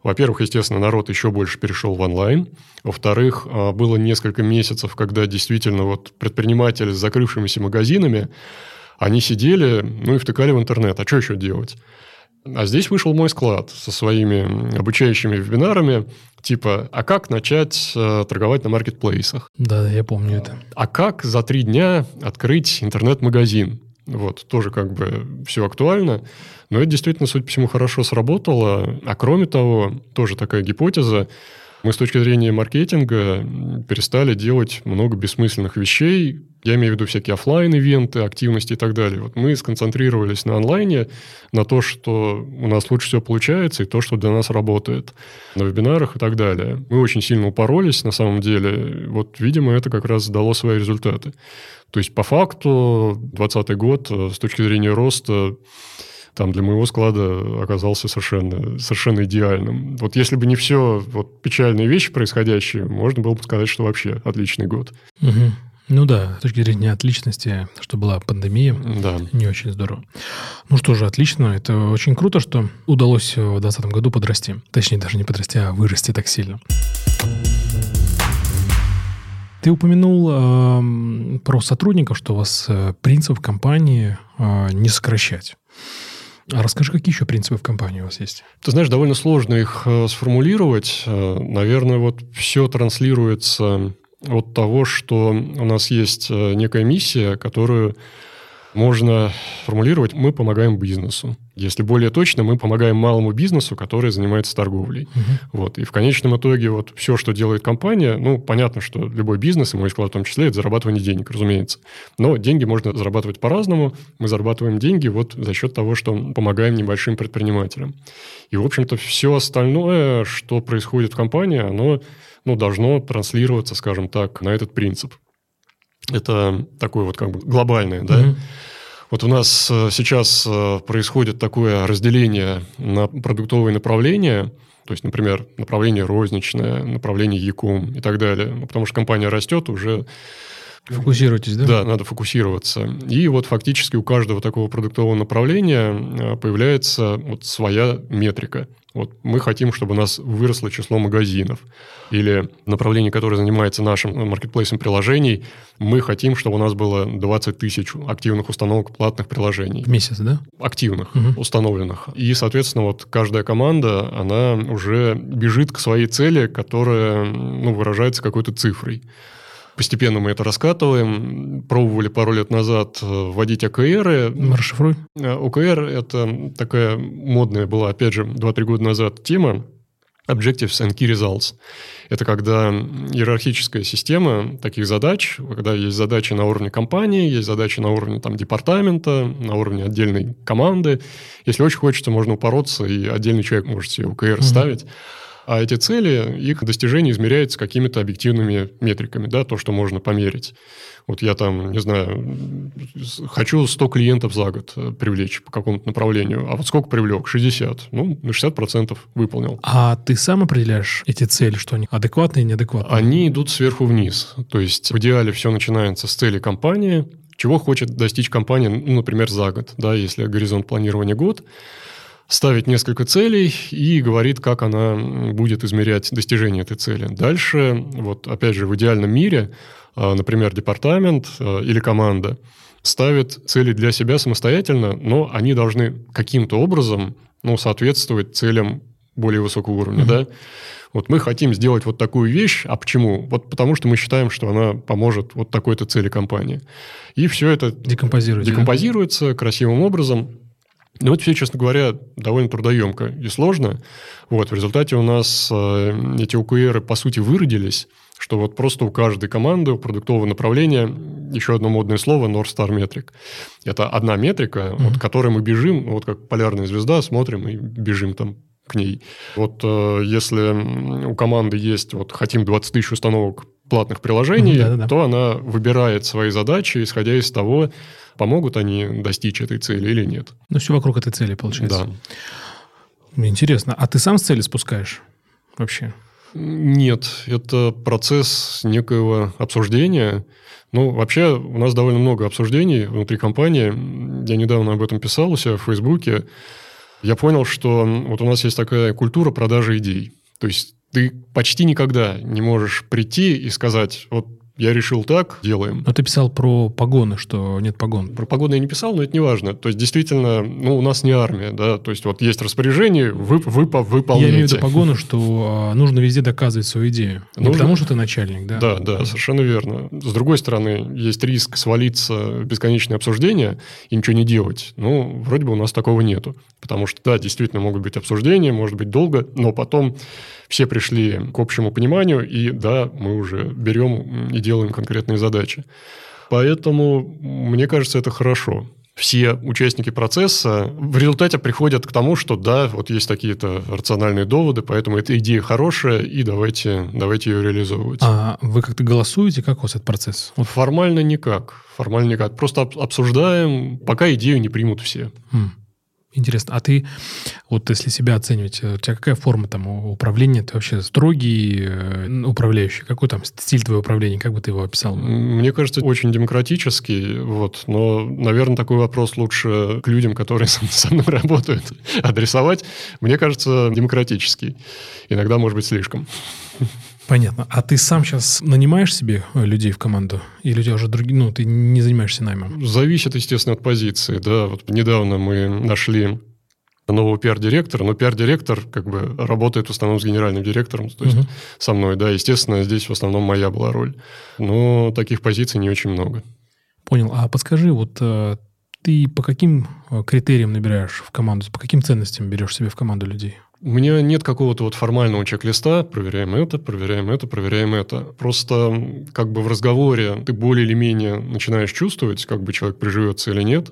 Во-первых, естественно, народ еще больше перешел в онлайн. Во-вторых, а, было несколько месяцев, когда действительно вот предприниматели с закрывшимися магазинами, они сидели, ну и втыкали в интернет. А что еще делать? А здесь вышел мой склад со своими обучающими вебинарами, типа, а как начать э, торговать на маркетплейсах? Да, я помню это. А как за три дня открыть интернет-магазин? Вот, тоже как бы все актуально. Но это действительно, судя по всему, хорошо сработало. А кроме того, тоже такая гипотеза, Мы с точки зрения маркетинга перестали делать много бессмысленных вещей. Я имею в виду всякие офлайн ивенты активности и так далее. Вот мы сконцентрировались на онлайне, на то, что у нас лучше всего получается, и то, что для нас работает на вебинарах и так далее. Мы очень сильно упоролись, на самом деле. Вот, видимо, это как раз дало свои результаты. То есть, по факту, 2020 год э, с точки зрения роста там для моего склада оказался совершенно, совершенно идеальным. Вот если бы не все вот, печальные вещи происходящие, можно было бы сказать, что вообще отличный год. Угу. Ну да, с точки зрения отличности, что была пандемия, да. не очень здорово. Ну что же, отлично. Это очень круто, что удалось в 2020 году подрасти. Точнее, даже не подрасти, а вырасти так сильно. Ты упомянул э, про сотрудников, что у вас э, принцип в компании э, не сокращать. А расскажи, какие еще принципы в компании у вас есть? Ты знаешь, довольно сложно их э, сформулировать. Э, наверное, вот все транслируется от того, что у нас есть э, некая миссия, которую можно формулировать «мы помогаем бизнесу». Если более точно, мы помогаем малому бизнесу, который занимается торговлей. Угу. Вот. И в конечном итоге вот все, что делает компания, ну, понятно, что любой бизнес, и мой вклад в том числе, это зарабатывание денег, разумеется. Но деньги можно зарабатывать по-разному. Мы зарабатываем деньги вот за счет того, что помогаем небольшим предпринимателям. И, в общем-то, все остальное, что происходит в компании, оно ну, должно транслироваться, скажем так, на этот принцип. Это такое вот как бы глобальное, да. Mm-hmm. Вот у нас э, сейчас э, происходит такое разделение на продуктовые направления, то есть, например, направление розничное, направление Якум и так далее. Ну, потому что компания растет, уже Фокусируйтесь, да? Да, надо фокусироваться. И вот фактически у каждого такого продуктового направления э, появляется вот своя метрика. Вот мы хотим, чтобы у нас выросло число магазинов. Или направление, которое занимается нашим маркетплейсом приложений, мы хотим, чтобы у нас было 20 тысяч активных установок платных приложений. В месяц, да? Активных, угу. установленных. И, соответственно, вот каждая команда, она уже бежит к своей цели, которая ну, выражается какой-то цифрой. Постепенно мы это раскатываем. Пробовали пару лет назад э, вводить ОКРы. Расшифруй. Э, ОКР – это такая модная была, опять же, 2-3 года назад тема. Objectives and Key Results. Это когда иерархическая система таких задач, когда есть задачи на уровне компании, есть задачи на уровне там, департамента, на уровне отдельной команды. Если очень хочется, можно упороться, и отдельный человек может себе ОКР mm-hmm. ставить. А эти цели, их достижение измеряется какими-то объективными метриками, да, то, что можно померить. Вот я там, не знаю, хочу 100 клиентов за год э, привлечь по какому-то направлению. А вот сколько привлек? 60. Ну, на 60% выполнил. А ты сам определяешь эти цели, что они адекватные и неадекватные? Они идут сверху вниз. То есть в идеале все начинается с цели компании, чего хочет достичь компания, ну, например, за год, да, если горизонт планирования год, ставит несколько целей и говорит, как она будет измерять достижение этой цели. Дальше, вот опять же, в идеальном мире, а, например, департамент а, или команда ставит цели для себя самостоятельно, но они должны каким-то образом ну, соответствовать целям более высокого уровня, mm-hmm. да. Вот мы хотим сделать вот такую вещь, а почему? Вот потому что мы считаем, что она поможет вот такой-то цели компании. И все это декомпозируется, декомпозируется да? красивым образом. Ну, это все, честно говоря, довольно трудоемко и сложно. Вот, в результате у нас э, эти ОКРы, по сути, выродились, что вот просто у каждой команды, у продуктового направления, еще одно модное слово, North Star Metric. Это одна метрика, mm-hmm. вот, которой мы бежим, вот как полярная звезда, смотрим и бежим там к ней. Вот э, если у команды есть, вот хотим 20 тысяч установок платных приложений, mm-hmm, то она выбирает свои задачи, исходя из того, помогут они достичь этой цели или нет. Ну, все вокруг этой цели, получается. Да. Интересно. А ты сам с цели спускаешь вообще? Нет, это процесс некоего обсуждения. Ну, вообще, у нас довольно много обсуждений внутри компании. Я недавно об этом писал у себя в Фейсбуке. Я понял, что вот у нас есть такая культура продажи идей. То есть ты почти никогда не можешь прийти и сказать, вот я решил так, делаем. Но ты писал про погоны, что нет погон. Про погоны я не писал, но это не важно. То есть, действительно, ну, у нас не армия, да, то есть, вот есть распоряжение, вы, вы выполняете. Я имею в виду погону, что а, нужно везде доказывать свою идею. Не нужно... потому, что ты начальник, да? Да, да, совершенно верно. С другой стороны, есть риск свалиться в бесконечное обсуждение и ничего не делать. Ну, вроде бы у нас такого нету. потому что, да, действительно могут быть обсуждения, может быть долго, но потом все пришли к общему пониманию, и да, мы уже берем и делаем конкретные задачи. Поэтому, мне кажется, это хорошо все участники процесса в результате приходят к тому, что да, вот есть такие-то рациональные доводы, поэтому эта идея хорошая, и давайте, давайте ее реализовывать. А вы как-то голосуете? Как у вас этот процесс? Вот. Формально никак. Формально никак. Просто обсуждаем, пока идею не примут все. Хм. Интересно. А ты, вот если себя оценивать, э, у тебя какая форма там управления? Ты вообще строгий э, управляющий? Какой там стиль твоего управления? Как бы ты его описал? Мне кажется, очень демократический. Вот. Но, наверное, такой вопрос лучше к людям, которые со мной работают, адресовать. Мне кажется, демократический. Иногда, может быть, слишком. Понятно. А ты сам сейчас нанимаешь себе э, людей в команду? Или у тебя уже другие... Ну, ты не занимаешься наймом? Зависит, естественно, от позиции. Да, вот недавно мы нашли нового пиар-директора, но пиар-директор как бы работает в основном с генеральным директором, то есть угу. со мной, да, естественно, здесь в основном моя была роль. Но таких позиций не очень много. Понял. А подскажи, вот э, ты по каким э, критериям набираешь в команду, по каким ценностям берешь себе в команду людей? У меня нет какого-то вот формального чек-листа, проверяем это, проверяем это, проверяем это. Просто как бы в разговоре ты более или менее начинаешь чувствовать, как бы человек приживется или нет.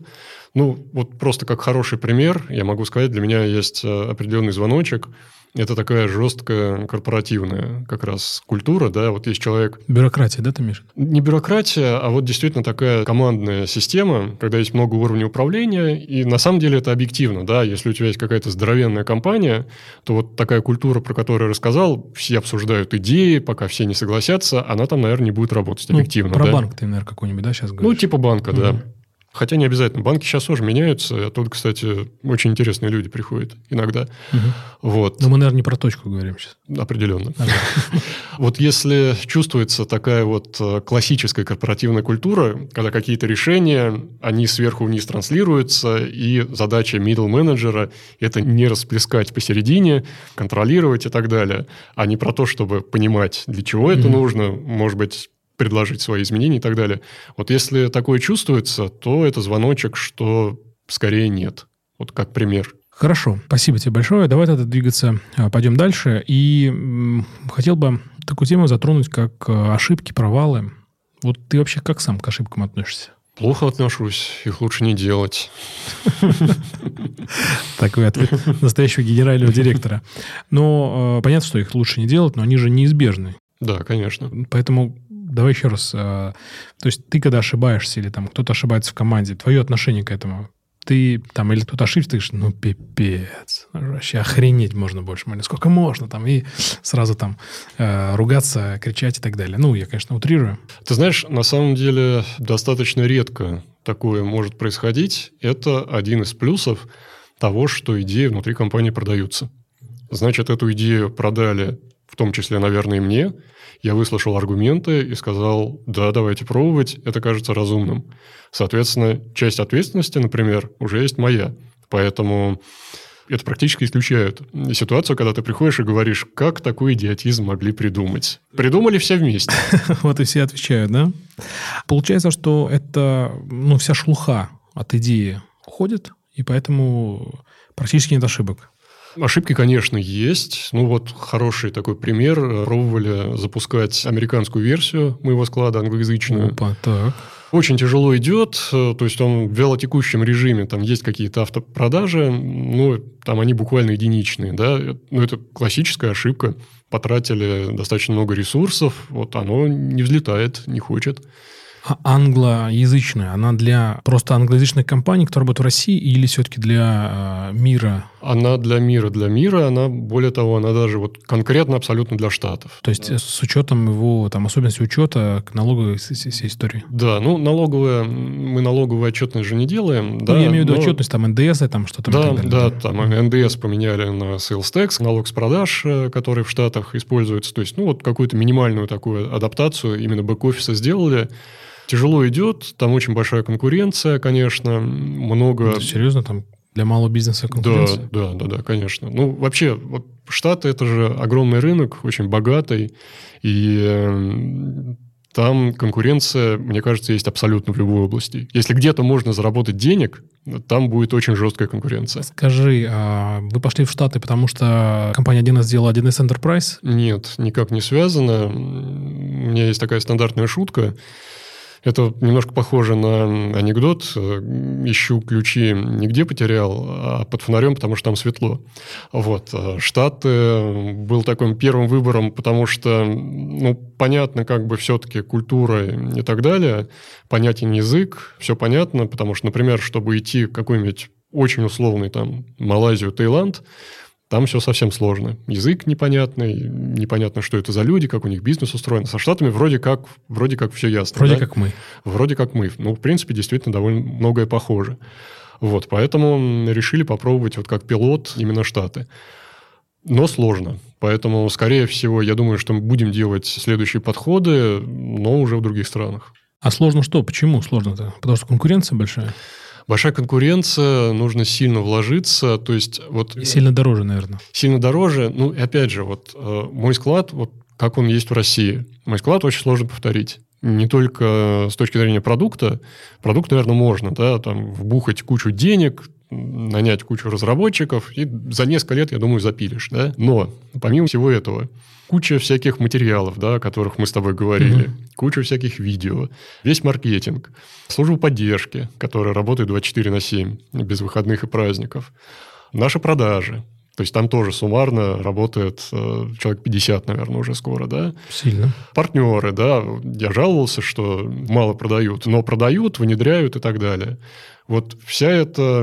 Ну, вот просто как хороший пример, я могу сказать, для меня есть э, определенный звоночек – это такая жесткая корпоративная как раз культура, да, вот есть человек... Бюрократия, да, ты имеешь? Не бюрократия, а вот действительно такая командная система, когда есть много уровней управления, и на самом деле это объективно, да, если у тебя есть какая-то здоровенная компания, то вот такая культура, про которую я рассказал, все обсуждают идеи, пока все не согласятся, она там, наверное, не будет работать объективно. Ну, про да? банк ты, наверное, какой-нибудь, да, сейчас говоришь? Ну, типа банка, угу. да. Хотя не обязательно. Банки сейчас тоже меняются. Оттуда, кстати, очень интересные люди приходят иногда. Угу. Вот. Но мы, наверное, не про точку говорим сейчас. Определенно. Ага. Вот если чувствуется такая вот э, классическая корпоративная культура, когда какие-то решения, они сверху вниз транслируются, и задача middle менеджера это не расплескать посередине, контролировать и так далее, а не про то, чтобы понимать, для чего это нужно, может быть, предложить свои изменения и так далее. Вот если такое чувствуется, то это звоночек, что скорее нет. Вот как пример. Хорошо, спасибо тебе большое. Давай тогда двигаться, а, пойдем дальше. И хотел бы такую тему затронуть, как а, ошибки, провалы. Вот ты вообще как сам к ошибкам относишься? Плохо отношусь, их лучше не делать. Такой ответ настоящего генерального директора. Но а, понятно, что их лучше не делать, но они же неизбежны. Да, конечно. Поэтому давай еще раз. А, то есть ты, когда ошибаешься, или там кто-то ошибается в команде, твое отношение к этому, ты там, или кто-то ошибся, ты говоришь, ну, пипец, вообще охренеть можно больше, или сколько можно там, и сразу там э, ругаться, кричать и так далее. Ну, я, конечно, утрирую. Ты знаешь, на самом деле достаточно редко такое может происходить. Это один из плюсов того, что идеи внутри компании продаются. Значит, эту идею продали в том числе, наверное, и мне, я выслушал аргументы и сказал, да, давайте пробовать, это кажется разумным. Соответственно, часть ответственности, например, уже есть моя. Поэтому это практически исключает ситуацию, когда ты приходишь и говоришь, как такой идиотизм могли придумать. Придумали все вместе. Вот и все отвечают, да? Получается, что это, ну, вся шелуха от идеи уходит, и поэтому практически нет ошибок. Ошибки, конечно, есть. Ну вот хороший такой пример. Пробовали запускать американскую версию моего склада, англоязычную. Опа, так. Очень тяжело идет, то есть он в вялотекущем режиме, там есть какие-то автопродажи, но там они буквально единичные, да, ну это классическая ошибка, потратили достаточно много ресурсов, вот оно не взлетает, не хочет. А англоязычная, она для просто англоязычной компании, которая работает в России, или все-таки для э, мира? Она для мира, для мира, она, более того, она даже вот конкретно абсолютно для Штатов. То есть да. с учетом его, там, особенностей учета к налоговой всей истории? Да, ну, налоговая, мы налоговую отчетность же не делаем. Ну, да, я имею в виду но... отчетность, там, НДС, там, что-то. Да, далее, да, да, там НДС поменяли на sales tax, налог с продаж, э, который в Штатах используется. То есть, ну, вот какую-то минимальную такую адаптацию именно бэк-офиса сделали. Тяжело идет, там очень большая конкуренция, конечно, много... Это серьезно, там для малого бизнеса конкуренция? Да, да, да, да, конечно. Ну, вообще, Штаты – это же огромный рынок, очень богатый, и там конкуренция, мне кажется, есть абсолютно в любой области. Если где-то можно заработать денег, там будет очень жесткая конкуренция. Скажи, а вы пошли в Штаты, потому что компания 1С сделала 1С Enterprise? Нет, никак не связано. У меня есть такая стандартная шутка. Это немножко похоже на анекдот. Ищу ключи нигде потерял, а под фонарем, потому что там светло. Вот. Штаты был таким первым выбором, потому что, ну, понятно, как бы все-таки культура и так далее. Понятен язык, все понятно, потому что, например, чтобы идти в какой-нибудь очень условный там Малайзию, Таиланд, там все совсем сложно. Язык непонятный, непонятно, что это за люди, как у них бизнес устроен. Со Штатами вроде как, вроде как все ясно. Вроде да? как мы. Вроде как мы. Ну, в принципе, действительно довольно многое похоже. Вот, поэтому решили попробовать вот как пилот именно Штаты. Но сложно. Поэтому, скорее всего, я думаю, что мы будем делать следующие подходы, но уже в других странах. А сложно что? Почему сложно-то? Потому что конкуренция большая? Большая конкуренция, нужно сильно вложиться, то есть вот... И сильно дороже, наверное. Сильно дороже. Ну, и опять же, вот э, мой склад, вот как он есть в России. Мой склад очень сложно повторить. Не только с точки зрения продукта. Продукт, наверное, можно, да, там, вбухать кучу денег, нанять кучу разработчиков, и за несколько лет, я думаю, запилишь, да. Но, помимо всего этого, куча всяких материалов, да, о которых мы с тобой говорили, mm-hmm. куча всяких видео, весь маркетинг, служба поддержки, которая работает 24 на 7, без выходных и праздников, наши продажи, то есть там тоже суммарно работает э, человек 50, наверное, уже скоро, да? Сильно. Партнеры, да. Я жаловался, что мало продают, но продают, внедряют и так далее. Вот вся эта,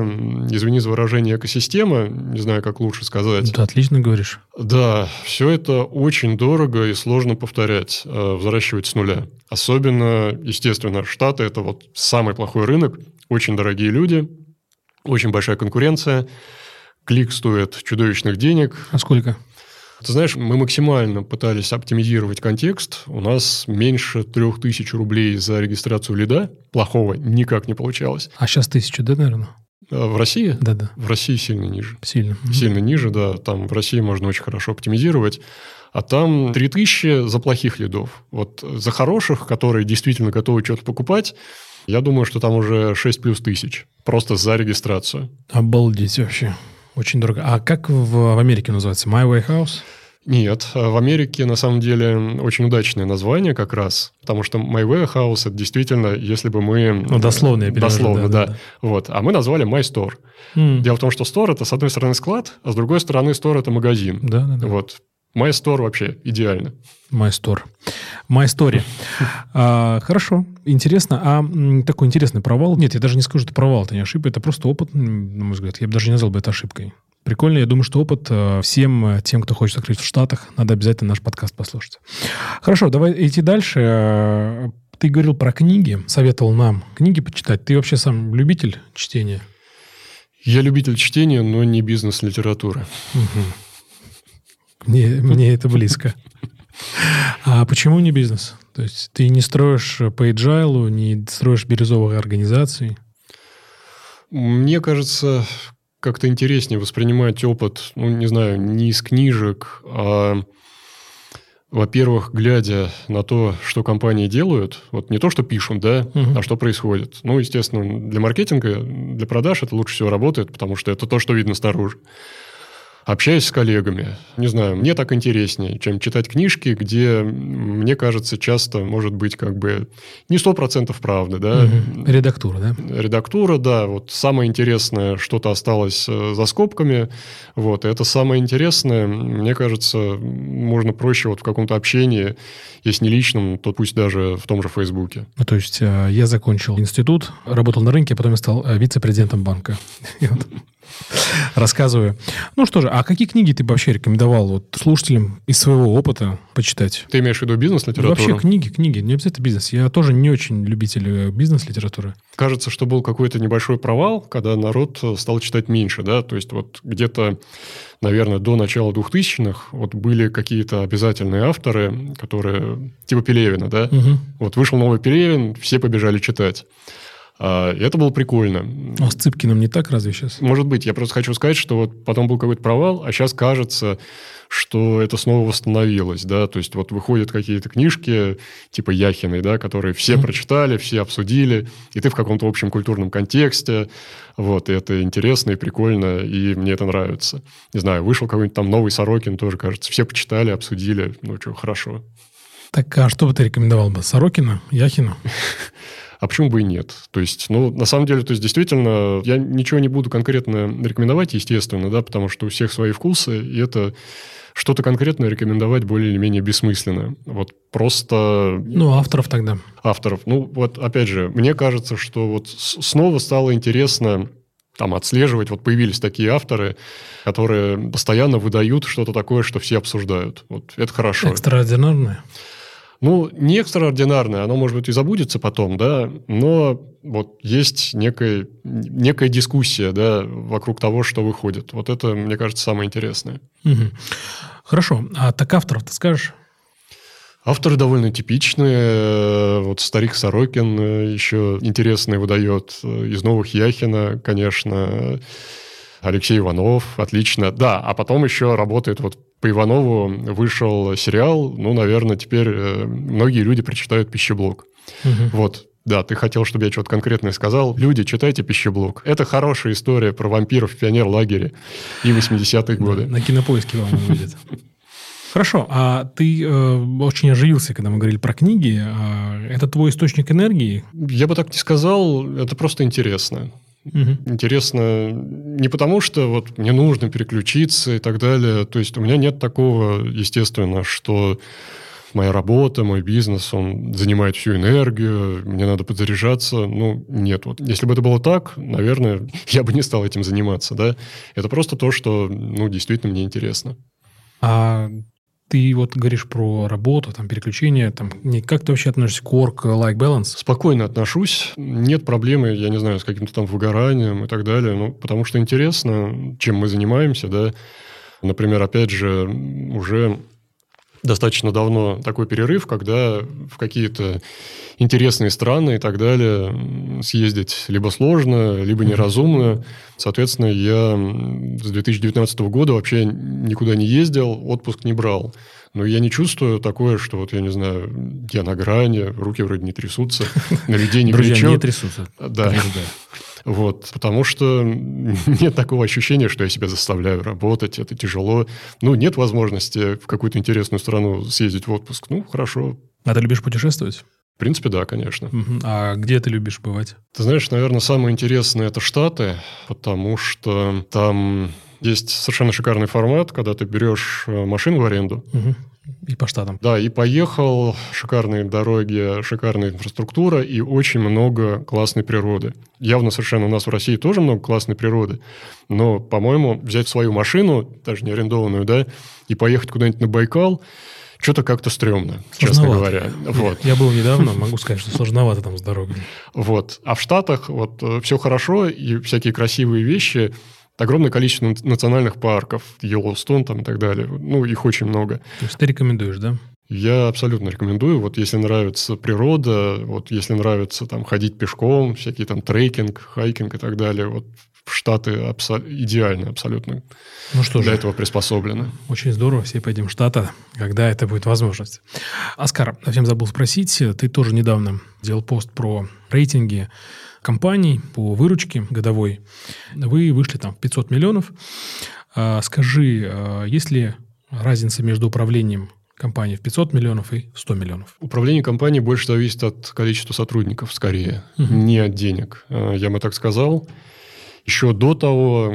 извини за выражение, экосистема, не знаю, как лучше сказать. Ты отлично говоришь. Да, все это очень дорого и сложно повторять, э, взращивать с нуля. Особенно, естественно, Штаты – это вот самый плохой рынок, очень дорогие люди, очень большая конкуренция, клик стоит чудовищных денег. А сколько? Ты знаешь, мы максимально пытались оптимизировать контекст. У нас меньше трех тысяч рублей за регистрацию лида. Плохого никак не получалось. А сейчас тысячу, да, наверное? А в России? Да, да. В России сильно ниже. Сильно. Сильно ниже, да. Там в России можно очень хорошо оптимизировать. А там 3000 за плохих лидов. Вот за хороших, которые действительно готовы что-то покупать, я думаю, что там уже 6 плюс тысяч. Просто за регистрацию. Обалдеть вообще. Очень дорого. А как в, в Америке называется? My Way House? Нет, в Америке на самом деле очень удачное название как раз, потому что My Warehouse это действительно, если бы мы... Ну, дословно я перевожу, Дословно, да, да, да. Вот. А мы назвали My Store. Mm. Дело в том, что store это, с одной стороны, склад, а с другой стороны, store это магазин. Да, да, да. Вот. My Store вообще идеально. My Store. My Story. а, хорошо, интересно. А такой интересный провал? Нет, я даже не скажу, что провал, это не ошибка, это просто опыт, на мой взгляд. Я бы даже не назвал бы это ошибкой. Прикольно, я думаю, что опыт э, всем тем, кто хочет открыть в Штатах, надо обязательно наш подкаст послушать. Хорошо, давай идти дальше. Э, ты говорил про книги, советовал нам книги почитать. Ты вообще сам любитель чтения? Я любитель чтения, но не бизнес-литературы. Угу. Мне, мне это близко. А почему не бизнес? То есть ты не строишь по agile, не строишь бирюзовых организаций? Мне кажется, как-то интереснее воспринимать опыт, ну, не знаю, не из книжек, а, во-первых, глядя на то, что компании делают, вот не то, что пишут, да, угу. а что происходит. Ну, естественно, для маркетинга, для продаж это лучше всего работает, потому что это то, что видно снаружи общаюсь с коллегами. Не знаю, мне так интереснее, чем читать книжки, где, мне кажется, часто может быть как бы не сто процентов правды, да. Угу. Редактура, да? Редактура, да. Вот самое интересное что-то осталось э, за скобками. Вот. И это самое интересное, мне кажется, можно проще вот в каком-то общении, если не личном, то пусть даже в том же Фейсбуке. Ну, то есть э, я закончил институт, работал на рынке, а потом я стал э, вице-президентом банка. Рассказываю. Ну что же, а какие книги ты вообще рекомендовал вот слушателям из своего опыта почитать? Ты имеешь в виду бизнес-литературу? Вообще книги, книги, не обязательно бизнес. Я тоже не очень любитель э, бизнес-литературы. Кажется, что был какой-то небольшой провал, когда народ э, стал читать меньше, да, то есть вот где-то, наверное, до начала 2000-х вот были какие-то обязательные авторы, которые, типа Пелевина, да, угу. вот вышел новый Пелевин, все побежали читать. А, и это было прикольно. А с Цыпкиным не так разве сейчас? Может быть. Я просто хочу сказать, что вот потом был какой-то провал, а сейчас кажется, что это снова восстановилось, да, то есть вот выходят какие-то книжки типа Яхиной, да, которые все mm-hmm. прочитали, все обсудили, и ты в каком-то общем культурном контексте, вот, и это интересно и прикольно, и мне это нравится. Не знаю, вышел какой-нибудь там новый Сорокин, тоже, кажется, все почитали, обсудили, ну что, хорошо. Так, а что бы ты рекомендовал бы? Сорокина? Яхина? А почему бы и нет? То есть, ну, на самом деле, то есть, действительно, я ничего не буду конкретно рекомендовать, естественно, да, потому что у всех свои вкусы, и это что-то конкретно рекомендовать более или менее бессмысленно. Вот просто... Ну, авторов тогда. Авторов. Ну, вот, опять же, мне кажется, что вот снова стало интересно там отслеживать. Вот появились такие авторы, которые постоянно выдают что-то такое, что все обсуждают. Вот это хорошо. Экстраординарное? Ну, не экстраординарное, оно, может быть, и забудется потом, да, но вот есть некая, некая дискуссия, да, вокруг того, что выходит. Вот это, мне кажется, самое интересное. Угу. Хорошо. А так авторов ты скажешь? Авторы довольно типичные. Вот старик Сорокин еще интересный выдает. Из новых Яхина, конечно. Алексей Иванов, отлично. Да, а потом еще работает вот по Иванову вышел сериал, ну, наверное, теперь э, многие люди прочитают «Пищеблок». Угу. Вот, да, ты хотел, чтобы я что-то конкретное сказал. Люди, читайте «Пищеблок». Это хорошая история про вампиров в пионер-лагере и 80-е годы. На кинопоиске вам выйдет. Хорошо, а ты э, очень оживился, когда мы говорили про книги. А это твой источник энергии? Я бы так не сказал, это просто интересно. Угу. Интересно не потому, что вот мне нужно переключиться и так далее. То есть у меня нет такого, естественно, что моя работа, мой бизнес, он занимает всю энергию, мне надо подзаряжаться. Ну, нет. Вот. Если бы это было так, наверное, я бы не стал этим заниматься, да. Это просто то, что, ну, действительно мне интересно. А ты вот говоришь про работу, там, переключение, там, как ты вообще относишься к work-life balance? Спокойно отношусь. Нет проблемы, я не знаю, с каким-то там выгоранием и так далее. Ну, потому что интересно, чем мы занимаемся, да. Например, опять же, уже достаточно давно такой перерыв, когда в какие-то интересные страны и так далее съездить либо сложно, либо неразумно. Соответственно, я с 2019 года вообще никуда не ездил, отпуск не брал. Но я не чувствую такое, что вот, я не знаю, я на грани, руки вроде не трясутся, на людей не кричу. не трясутся. Да. Вот, потому что нет такого ощущения, что я себя заставляю работать, это тяжело. Ну, нет возможности в какую-то интересную страну съездить в отпуск. Ну, хорошо. А ты любишь путешествовать? В принципе, да, конечно. А где ты любишь бывать? Ты знаешь, наверное, самое интересное – это Штаты, потому что там есть совершенно шикарный формат, когда ты берешь э, машину в аренду. Угу. И по штатам. Да, и поехал. Шикарные дороги, шикарная инфраструктура и очень много классной природы. Явно совершенно у нас в России тоже много классной природы. Но, по-моему, взять свою машину, даже не арендованную, да, и поехать куда-нибудь на Байкал – что-то как-то стрёмно, честно говоря. Вот. Я был недавно, могу сказать, что сложновато там с дорогой. Вот. А в Штатах вот э, все хорошо, и всякие красивые вещи, огромное количество национальных парков, Йеллоустон там и так далее. Ну, их очень много. То есть ты рекомендуешь, да? Я абсолютно рекомендую. Вот если нравится природа, вот если нравится там ходить пешком, всякие там трекинг, хайкинг и так далее, вот Штаты абсо- идеально абсолютно ну что для же, этого приспособлены. Очень здорово, все поедем в Штаты, когда это будет возможность. Оскар, совсем забыл спросить, ты тоже недавно делал пост про рейтинги компаний по выручке годовой. Вы вышли там в 500 миллионов. А, скажи, а, есть ли разница между управлением компании в 500 миллионов и 100 миллионов? Управление компанией больше зависит от количества сотрудников, скорее, угу. не от денег. А, я бы так сказал. Еще до того,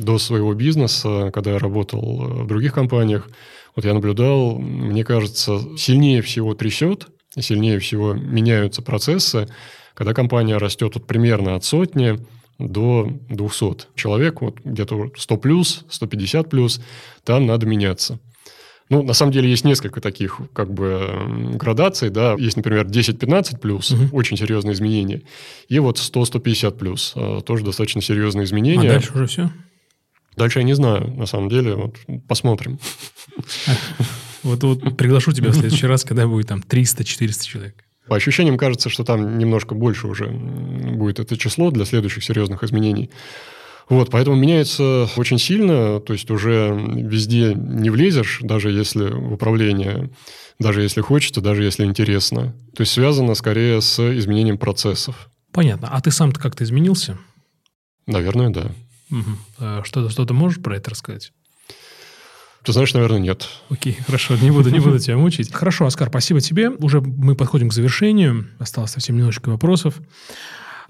до своего бизнеса, когда я работал в других компаниях, вот я наблюдал, мне кажется, сильнее всего трясет, сильнее всего меняются процессы, когда компания растет вот примерно от сотни до 200 человек, вот где-то 100 плюс, 150 плюс, там надо меняться. Ну, на самом деле есть несколько таких как бы градаций, да. Есть, например, 10-15 плюс, угу. очень серьезные изменения. И вот 100-150 плюс, а, тоже достаточно серьезные изменения. А дальше уже все? Дальше я не знаю, на самом деле. Вот посмотрим. Вот, вот приглашу тебя в следующий раз, когда будет там 300-400 человек. По ощущениям кажется, что там немножко больше уже будет это число для следующих серьезных изменений. Вот, поэтому меняется очень сильно, то есть уже везде не влезешь, даже если в управление, даже если хочется, даже если интересно. То есть связано скорее с изменением процессов. Понятно. А ты сам-то как-то изменился? Наверное, да. Угу. Что-то, что-то можешь про это рассказать? Ты знаешь, наверное, нет. Окей, хорошо, не буду, не буду тебя мучить. Хорошо, Оскар, спасибо тебе. Уже мы подходим к завершению. Осталось совсем немножечко вопросов.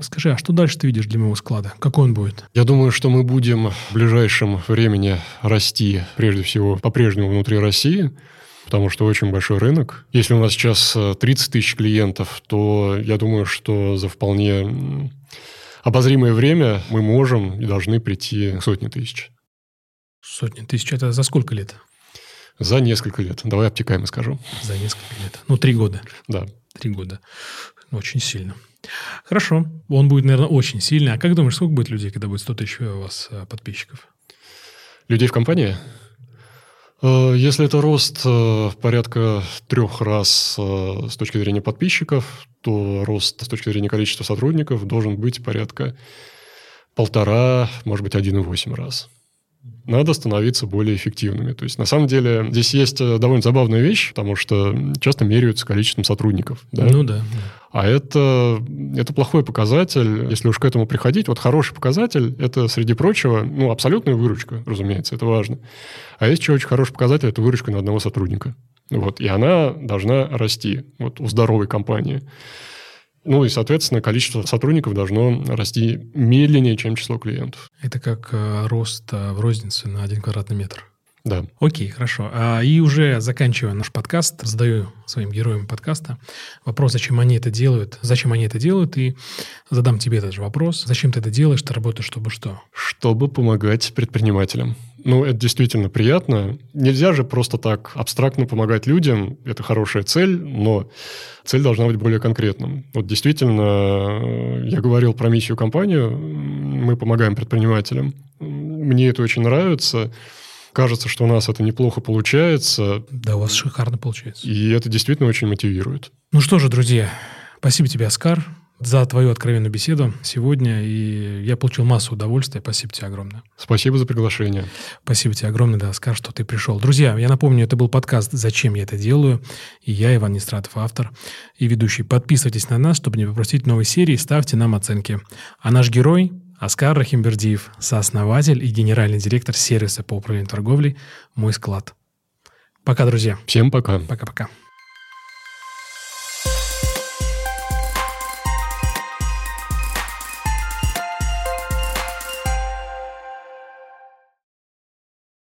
Скажи, а что дальше ты видишь для моего склада? Какой он будет? Я думаю, что мы будем в ближайшем времени расти, прежде всего, по-прежнему внутри России, потому что очень большой рынок. Если у нас сейчас 30 тысяч клиентов, то я думаю, что за вполне обозримое время мы можем и должны прийти к сотне тысяч. Сотни тысяч. Это за сколько лет? За несколько лет. Давай обтекаемо скажу. За несколько лет. Ну, три года. Да. Три года. Очень сильно. Хорошо. Он будет, наверное, очень сильный. А как думаешь, сколько будет людей, когда будет 100 тысяч у вас э, подписчиков? Людей в компании? Э, если это рост э, порядка трех раз с точки зрения подписчиков, то рост с точки зрения количества сотрудников должен быть порядка полтора, может быть, 1,8 раз надо становиться более эффективными. То есть, на самом деле, здесь есть э, довольно забавная вещь, потому что часто меряются количеством сотрудников. Да? Ну да. А это, это плохой показатель, если уж к этому приходить. Вот хороший показатель – это, среди прочего, ну, абсолютная выручка, разумеется, это важно. А есть еще очень хороший показатель – это выручка на одного сотрудника. Вот, и она должна расти вот, у здоровой компании. Ну и, соответственно, количество сотрудников должно расти медленнее, чем число клиентов. Это как э, рост э, в рознице на один квадратный метр. Да. Окей, хорошо. А, и уже заканчивая наш подкаст, задаю своим героям подкаста вопрос, зачем они это делают, зачем они это делают, и задам тебе этот же вопрос. Зачем ты это делаешь, ты работаешь, чтобы что? Чтобы помогать предпринимателям. Ну, это действительно приятно. Нельзя же просто так абстрактно помогать людям. Это хорошая цель, но цель должна быть более конкретным. Вот действительно, я говорил про миссию компании. Мы помогаем предпринимателям. Мне это очень нравится. Кажется, что у нас это неплохо получается. Да, у вас шикарно получается. И это действительно очень мотивирует. Ну что же, друзья, спасибо тебе, Оскар за твою откровенную беседу сегодня. И я получил массу удовольствия. Спасибо тебе огромное. Спасибо за приглашение. Спасибо тебе огромное, да, Оскар, что ты пришел. Друзья, я напомню, это был подкаст «Зачем я это делаю?» И я, Иван Нестратов, автор и ведущий. Подписывайтесь на нас, чтобы не пропустить новые серии, ставьте нам оценки. А наш герой Оскар Рахимбердиев, сооснователь и генеральный директор сервиса по управлению торговлей «Мой склад». Пока, друзья. Всем пока. Пока-пока.